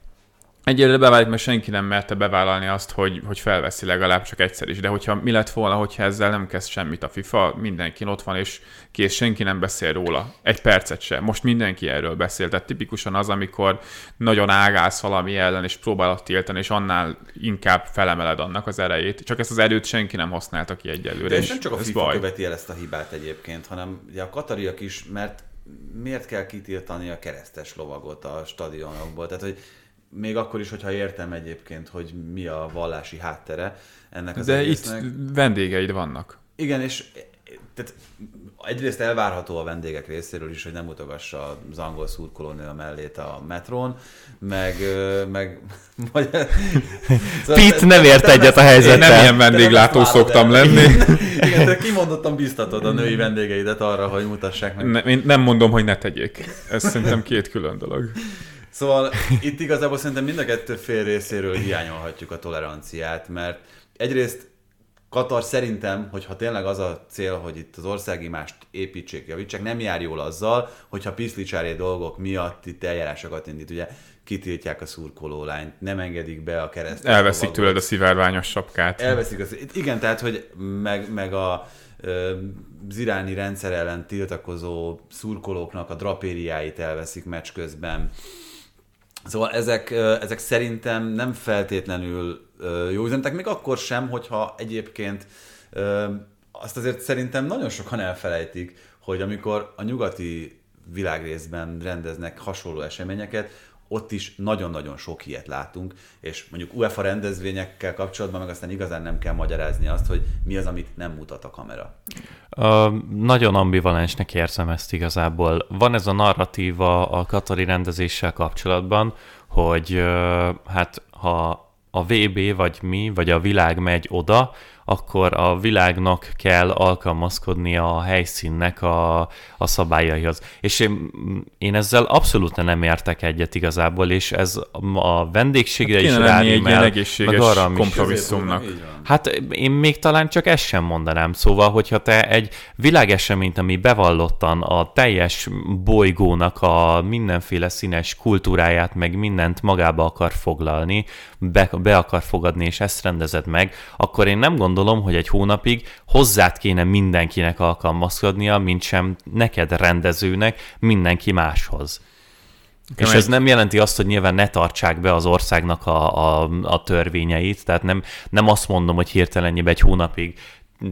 Egyelőre beválik, mert senki nem merte bevállalni azt, hogy, hogy felveszi legalább csak egyszer is. De hogyha mi lett volna, hogyha ezzel nem kezd semmit a FIFA, mindenki ott van, és kész, senki nem beszél róla. Egy percet sem. Most mindenki erről beszél. Tehát tipikusan az, amikor nagyon ágálsz valami ellen, és próbálod tiltani, és annál inkább felemeled annak az erejét. Csak ezt az erőt senki nem használta ki egyelőre. De és nem csak a FIFA baj. követi el ezt a hibát egyébként, hanem ugye a katariak is, mert miért kell kitiltani a keresztes lovagot a stadionokból? Tehát, hogy még akkor is, hogyha értem egyébként, hogy mi a vallási háttere ennek az De egésznek. itt vendégeid vannak. Igen, és tehát egyrészt elvárható a vendégek részéről is, hogy nem utogassa az angol szurkolónő mellét a metrón, meg... meg *laughs* szóval Pete nem ért egyet a helyzettel. nem ilyen vendéglátó szoktam lenni. *laughs* Igen, te kimondottan biztatod a női vendégeidet arra, hogy mutassák meg. Ne, én nem mondom, hogy ne tegyék. Ez szerintem két külön dolog. Szóval itt igazából szerintem mind a kettő fél részéről hiányolhatjuk a toleranciát, mert egyrészt Katar szerintem, hogyha tényleg az a cél, hogy itt az országimást építsék, javítsák, nem jár jól azzal, hogyha piszlicsári dolgok miatt itt eljárásokat indít. Ugye kitiltják a szurkolólányt, nem engedik be a kereszt. Elveszik tőled a szivárványos sapkát. Elveszik az, igen, tehát, hogy meg, meg a az iráni rendszer ellen tiltakozó szurkolóknak a drapériáit elveszik meccs közben Szóval ezek, ezek szerintem nem feltétlenül jó üzenetek, még akkor sem, hogyha egyébként azt azért szerintem nagyon sokan elfelejtik, hogy amikor a nyugati világrészben rendeznek hasonló eseményeket, ott is nagyon-nagyon sok ilyet látunk, és mondjuk UEFA rendezvényekkel kapcsolatban meg aztán igazán nem kell magyarázni azt, hogy mi az, amit nem mutat a kamera. Uh, nagyon ambivalensnek érzem ezt igazából. Van ez a narratíva a katari rendezéssel kapcsolatban, hogy uh, hát ha a VB vagy mi, vagy a világ megy oda, akkor a világnak kell alkalmazkodnia a helyszínnek a, a szabályaihoz. És én, én ezzel abszolút nem értek egyet igazából, és ez a vendégségre hát is rárimel, egy meg arra kompromisszumnak. Hát én még talán csak ezt sem mondanám. Szóval, hogyha te egy világeseményt, ami bevallottan a teljes bolygónak a mindenféle színes kultúráját, meg mindent magába akar foglalni, be, be akar fogadni, és ezt rendezed meg, akkor én nem gondolom, hogy egy hónapig hozzád kéne mindenkinek alkalmazkodnia, mint sem neked rendezőnek mindenki máshoz. És ez nem jelenti azt, hogy nyilván ne tartsák be az országnak a, a, a törvényeit, tehát nem, nem azt mondom, hogy hirtelenjében egy hónapig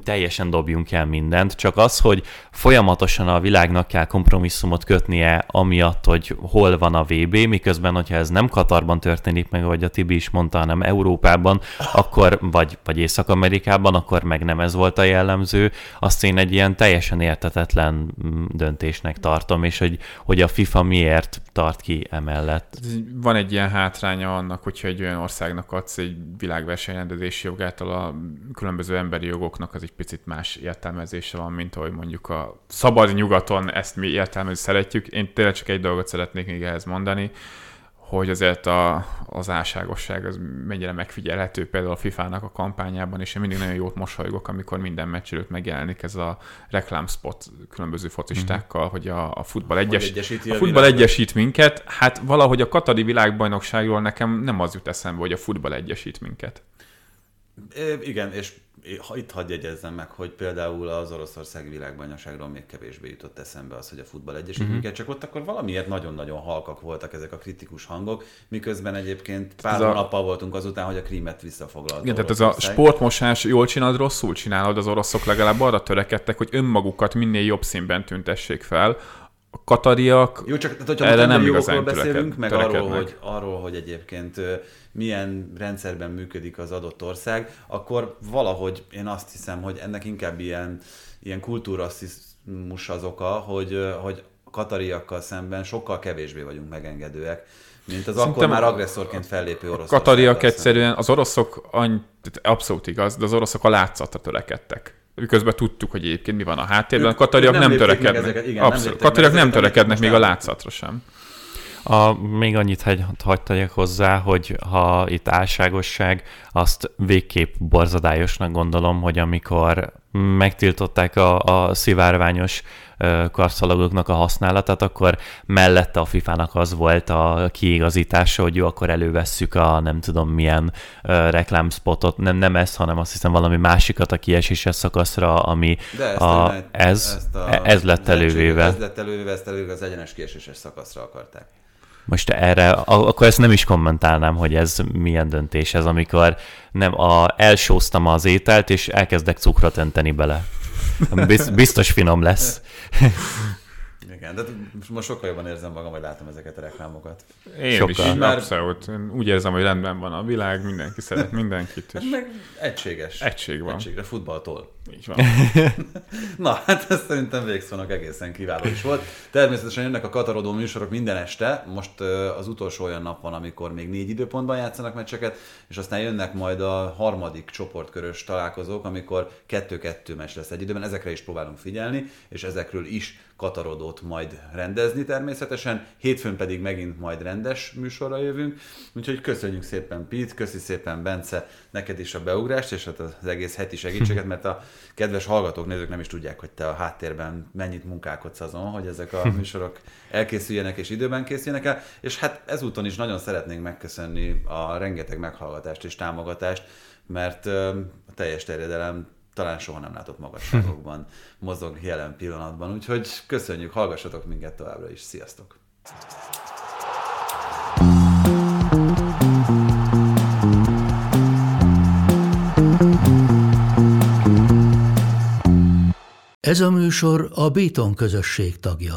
teljesen dobjunk el mindent, csak az, hogy folyamatosan a világnak kell kompromisszumot kötnie amiatt, hogy hol van a VB, miközben, hogyha ez nem Katarban történik meg, ahogy a Tibi is mondta, hanem Európában, akkor, vagy, vagy Észak-Amerikában, akkor meg nem ez volt a jellemző, azt én egy ilyen teljesen értetetlen mm, döntésnek tartom, és hogy, hogy a FIFA miért tart ki emellett. Van egy ilyen hátránya annak, hogyha egy olyan országnak adsz egy világversenyrendezési jogától a különböző emberi jogoknak az egy picit más értelmezése van, mint ahogy mondjuk a szabad nyugaton ezt mi értelmezni szeretjük. Én tényleg csak egy dolgot szeretnék még ehhez mondani, hogy azért a, az álságosság az mennyire megfigyelhető például a FIFA-nak a kampányában, és én mindig nagyon jót mosolygok, amikor minden meccs előtt megjelenik ez a reklámspot különböző focistákkal, mm-hmm. hogy a, a futball, egyes, a, a futball egyesít minket. Hát valahogy a Katari világbajnokságról nekem nem az jut eszembe, hogy a futball egyesít minket. É, igen, és itt hadd jegyezzem meg, hogy például az Oroszországi világbajnokságról még kevésbé jutott eszembe az, hogy a futball egyesít uh-huh. minket, csak ott akkor valamiért nagyon-nagyon halkak voltak ezek a kritikus hangok, miközben egyébként pár a... nappal voltunk azután, hogy a krímet visszafoglalta. Igen, tehát ez a sportmosás jól csinálod, rosszul csinálod, az oroszok legalább arra törekedtek, hogy önmagukat minél jobb színben tüntessék fel, a katariak Jó, csak tehát, hogyha erre nem igazán beszélünk, meg arról hogy, arról, hogy egyébként milyen rendszerben működik az adott ország, akkor valahogy én azt hiszem, hogy ennek inkább ilyen, ilyen kultúrasszizmus az oka, hogy, hogy katariakkal szemben sokkal kevésbé vagyunk megengedőek, mint az Szerintem akkor már agresszorként fellépő orosz. Katariak egyszerűen, az oroszok, any, abszolút igaz, de az oroszok a látszatra törekedtek miközben tudtuk, hogy egyébként mi van a háttérben. a katariak nem, nem törekednek. Ezeket, igen, Abszolút. Nem katariak nem törekednek még a látszatra sem. A, még annyit hagy, hagyd hozzá, hogy ha itt álságosság, azt végképp borzadályosnak gondolom, hogy amikor megtiltották a, a szivárványos karszalagoknak a használatát, akkor mellette a FIFA-nak az volt a kiigazítása, hogy jó, akkor elővesszük a nem tudom milyen uh, reklámspotot, nem, nem ez, hanem azt hiszem valami másikat a kieséses szakaszra, ami a, a, ez, ezt a, ez lett elővéve. Ez lett elővéve, ezt elővéve az egyenes kieséses szakaszra akarták. Most erre, akkor ezt nem is kommentálnám, hogy ez milyen döntés ez, amikor nem a, elsóztam az ételt, és elkezdek cukrot önteni bele. Biztos finom lesz. *laughs* Igen, de most sokkal jobban érzem magam, hogy látom ezeket a reklámokat. Én sokkal. is, már... abszolút. Én úgy érzem, hogy rendben van a világ, mindenki szeret mindenkit. És... Meg egységes. Egység van. Egységre futballtól. Így van. *laughs* Na, hát ez szerintem végszónak egészen kiváló is volt. Természetesen jönnek a katarodó műsorok minden este. Most az utolsó olyan nap van, amikor még négy időpontban játszanak meccseket, és aztán jönnek majd a harmadik csoportkörös találkozók, amikor kettő-kettő meccs lesz egy időben. Ezekre is próbálunk figyelni, és ezekről is katarodót majd rendezni természetesen. Hétfőn pedig megint majd rendes műsorra jövünk. Úgyhogy köszönjük szépen Pete, köszi szépen Bence, neked is a beugrást, és hát az egész heti segítséget, mert a kedves hallgatók, nézők nem is tudják, hogy te a háttérben mennyit munkálkodsz azon, hogy ezek a *laughs* műsorok elkészüljenek és időben készüljenek el, és hát ezúton is nagyon szeretnénk megköszönni a rengeteg meghallgatást és támogatást, mert a teljes terjedelem talán soha nem látott magasságokban *laughs* mozog jelen pillanatban. Úgyhogy köszönjük, hallgassatok minket továbbra is. Sziasztok! Ez a műsor a Béton közösség tagja.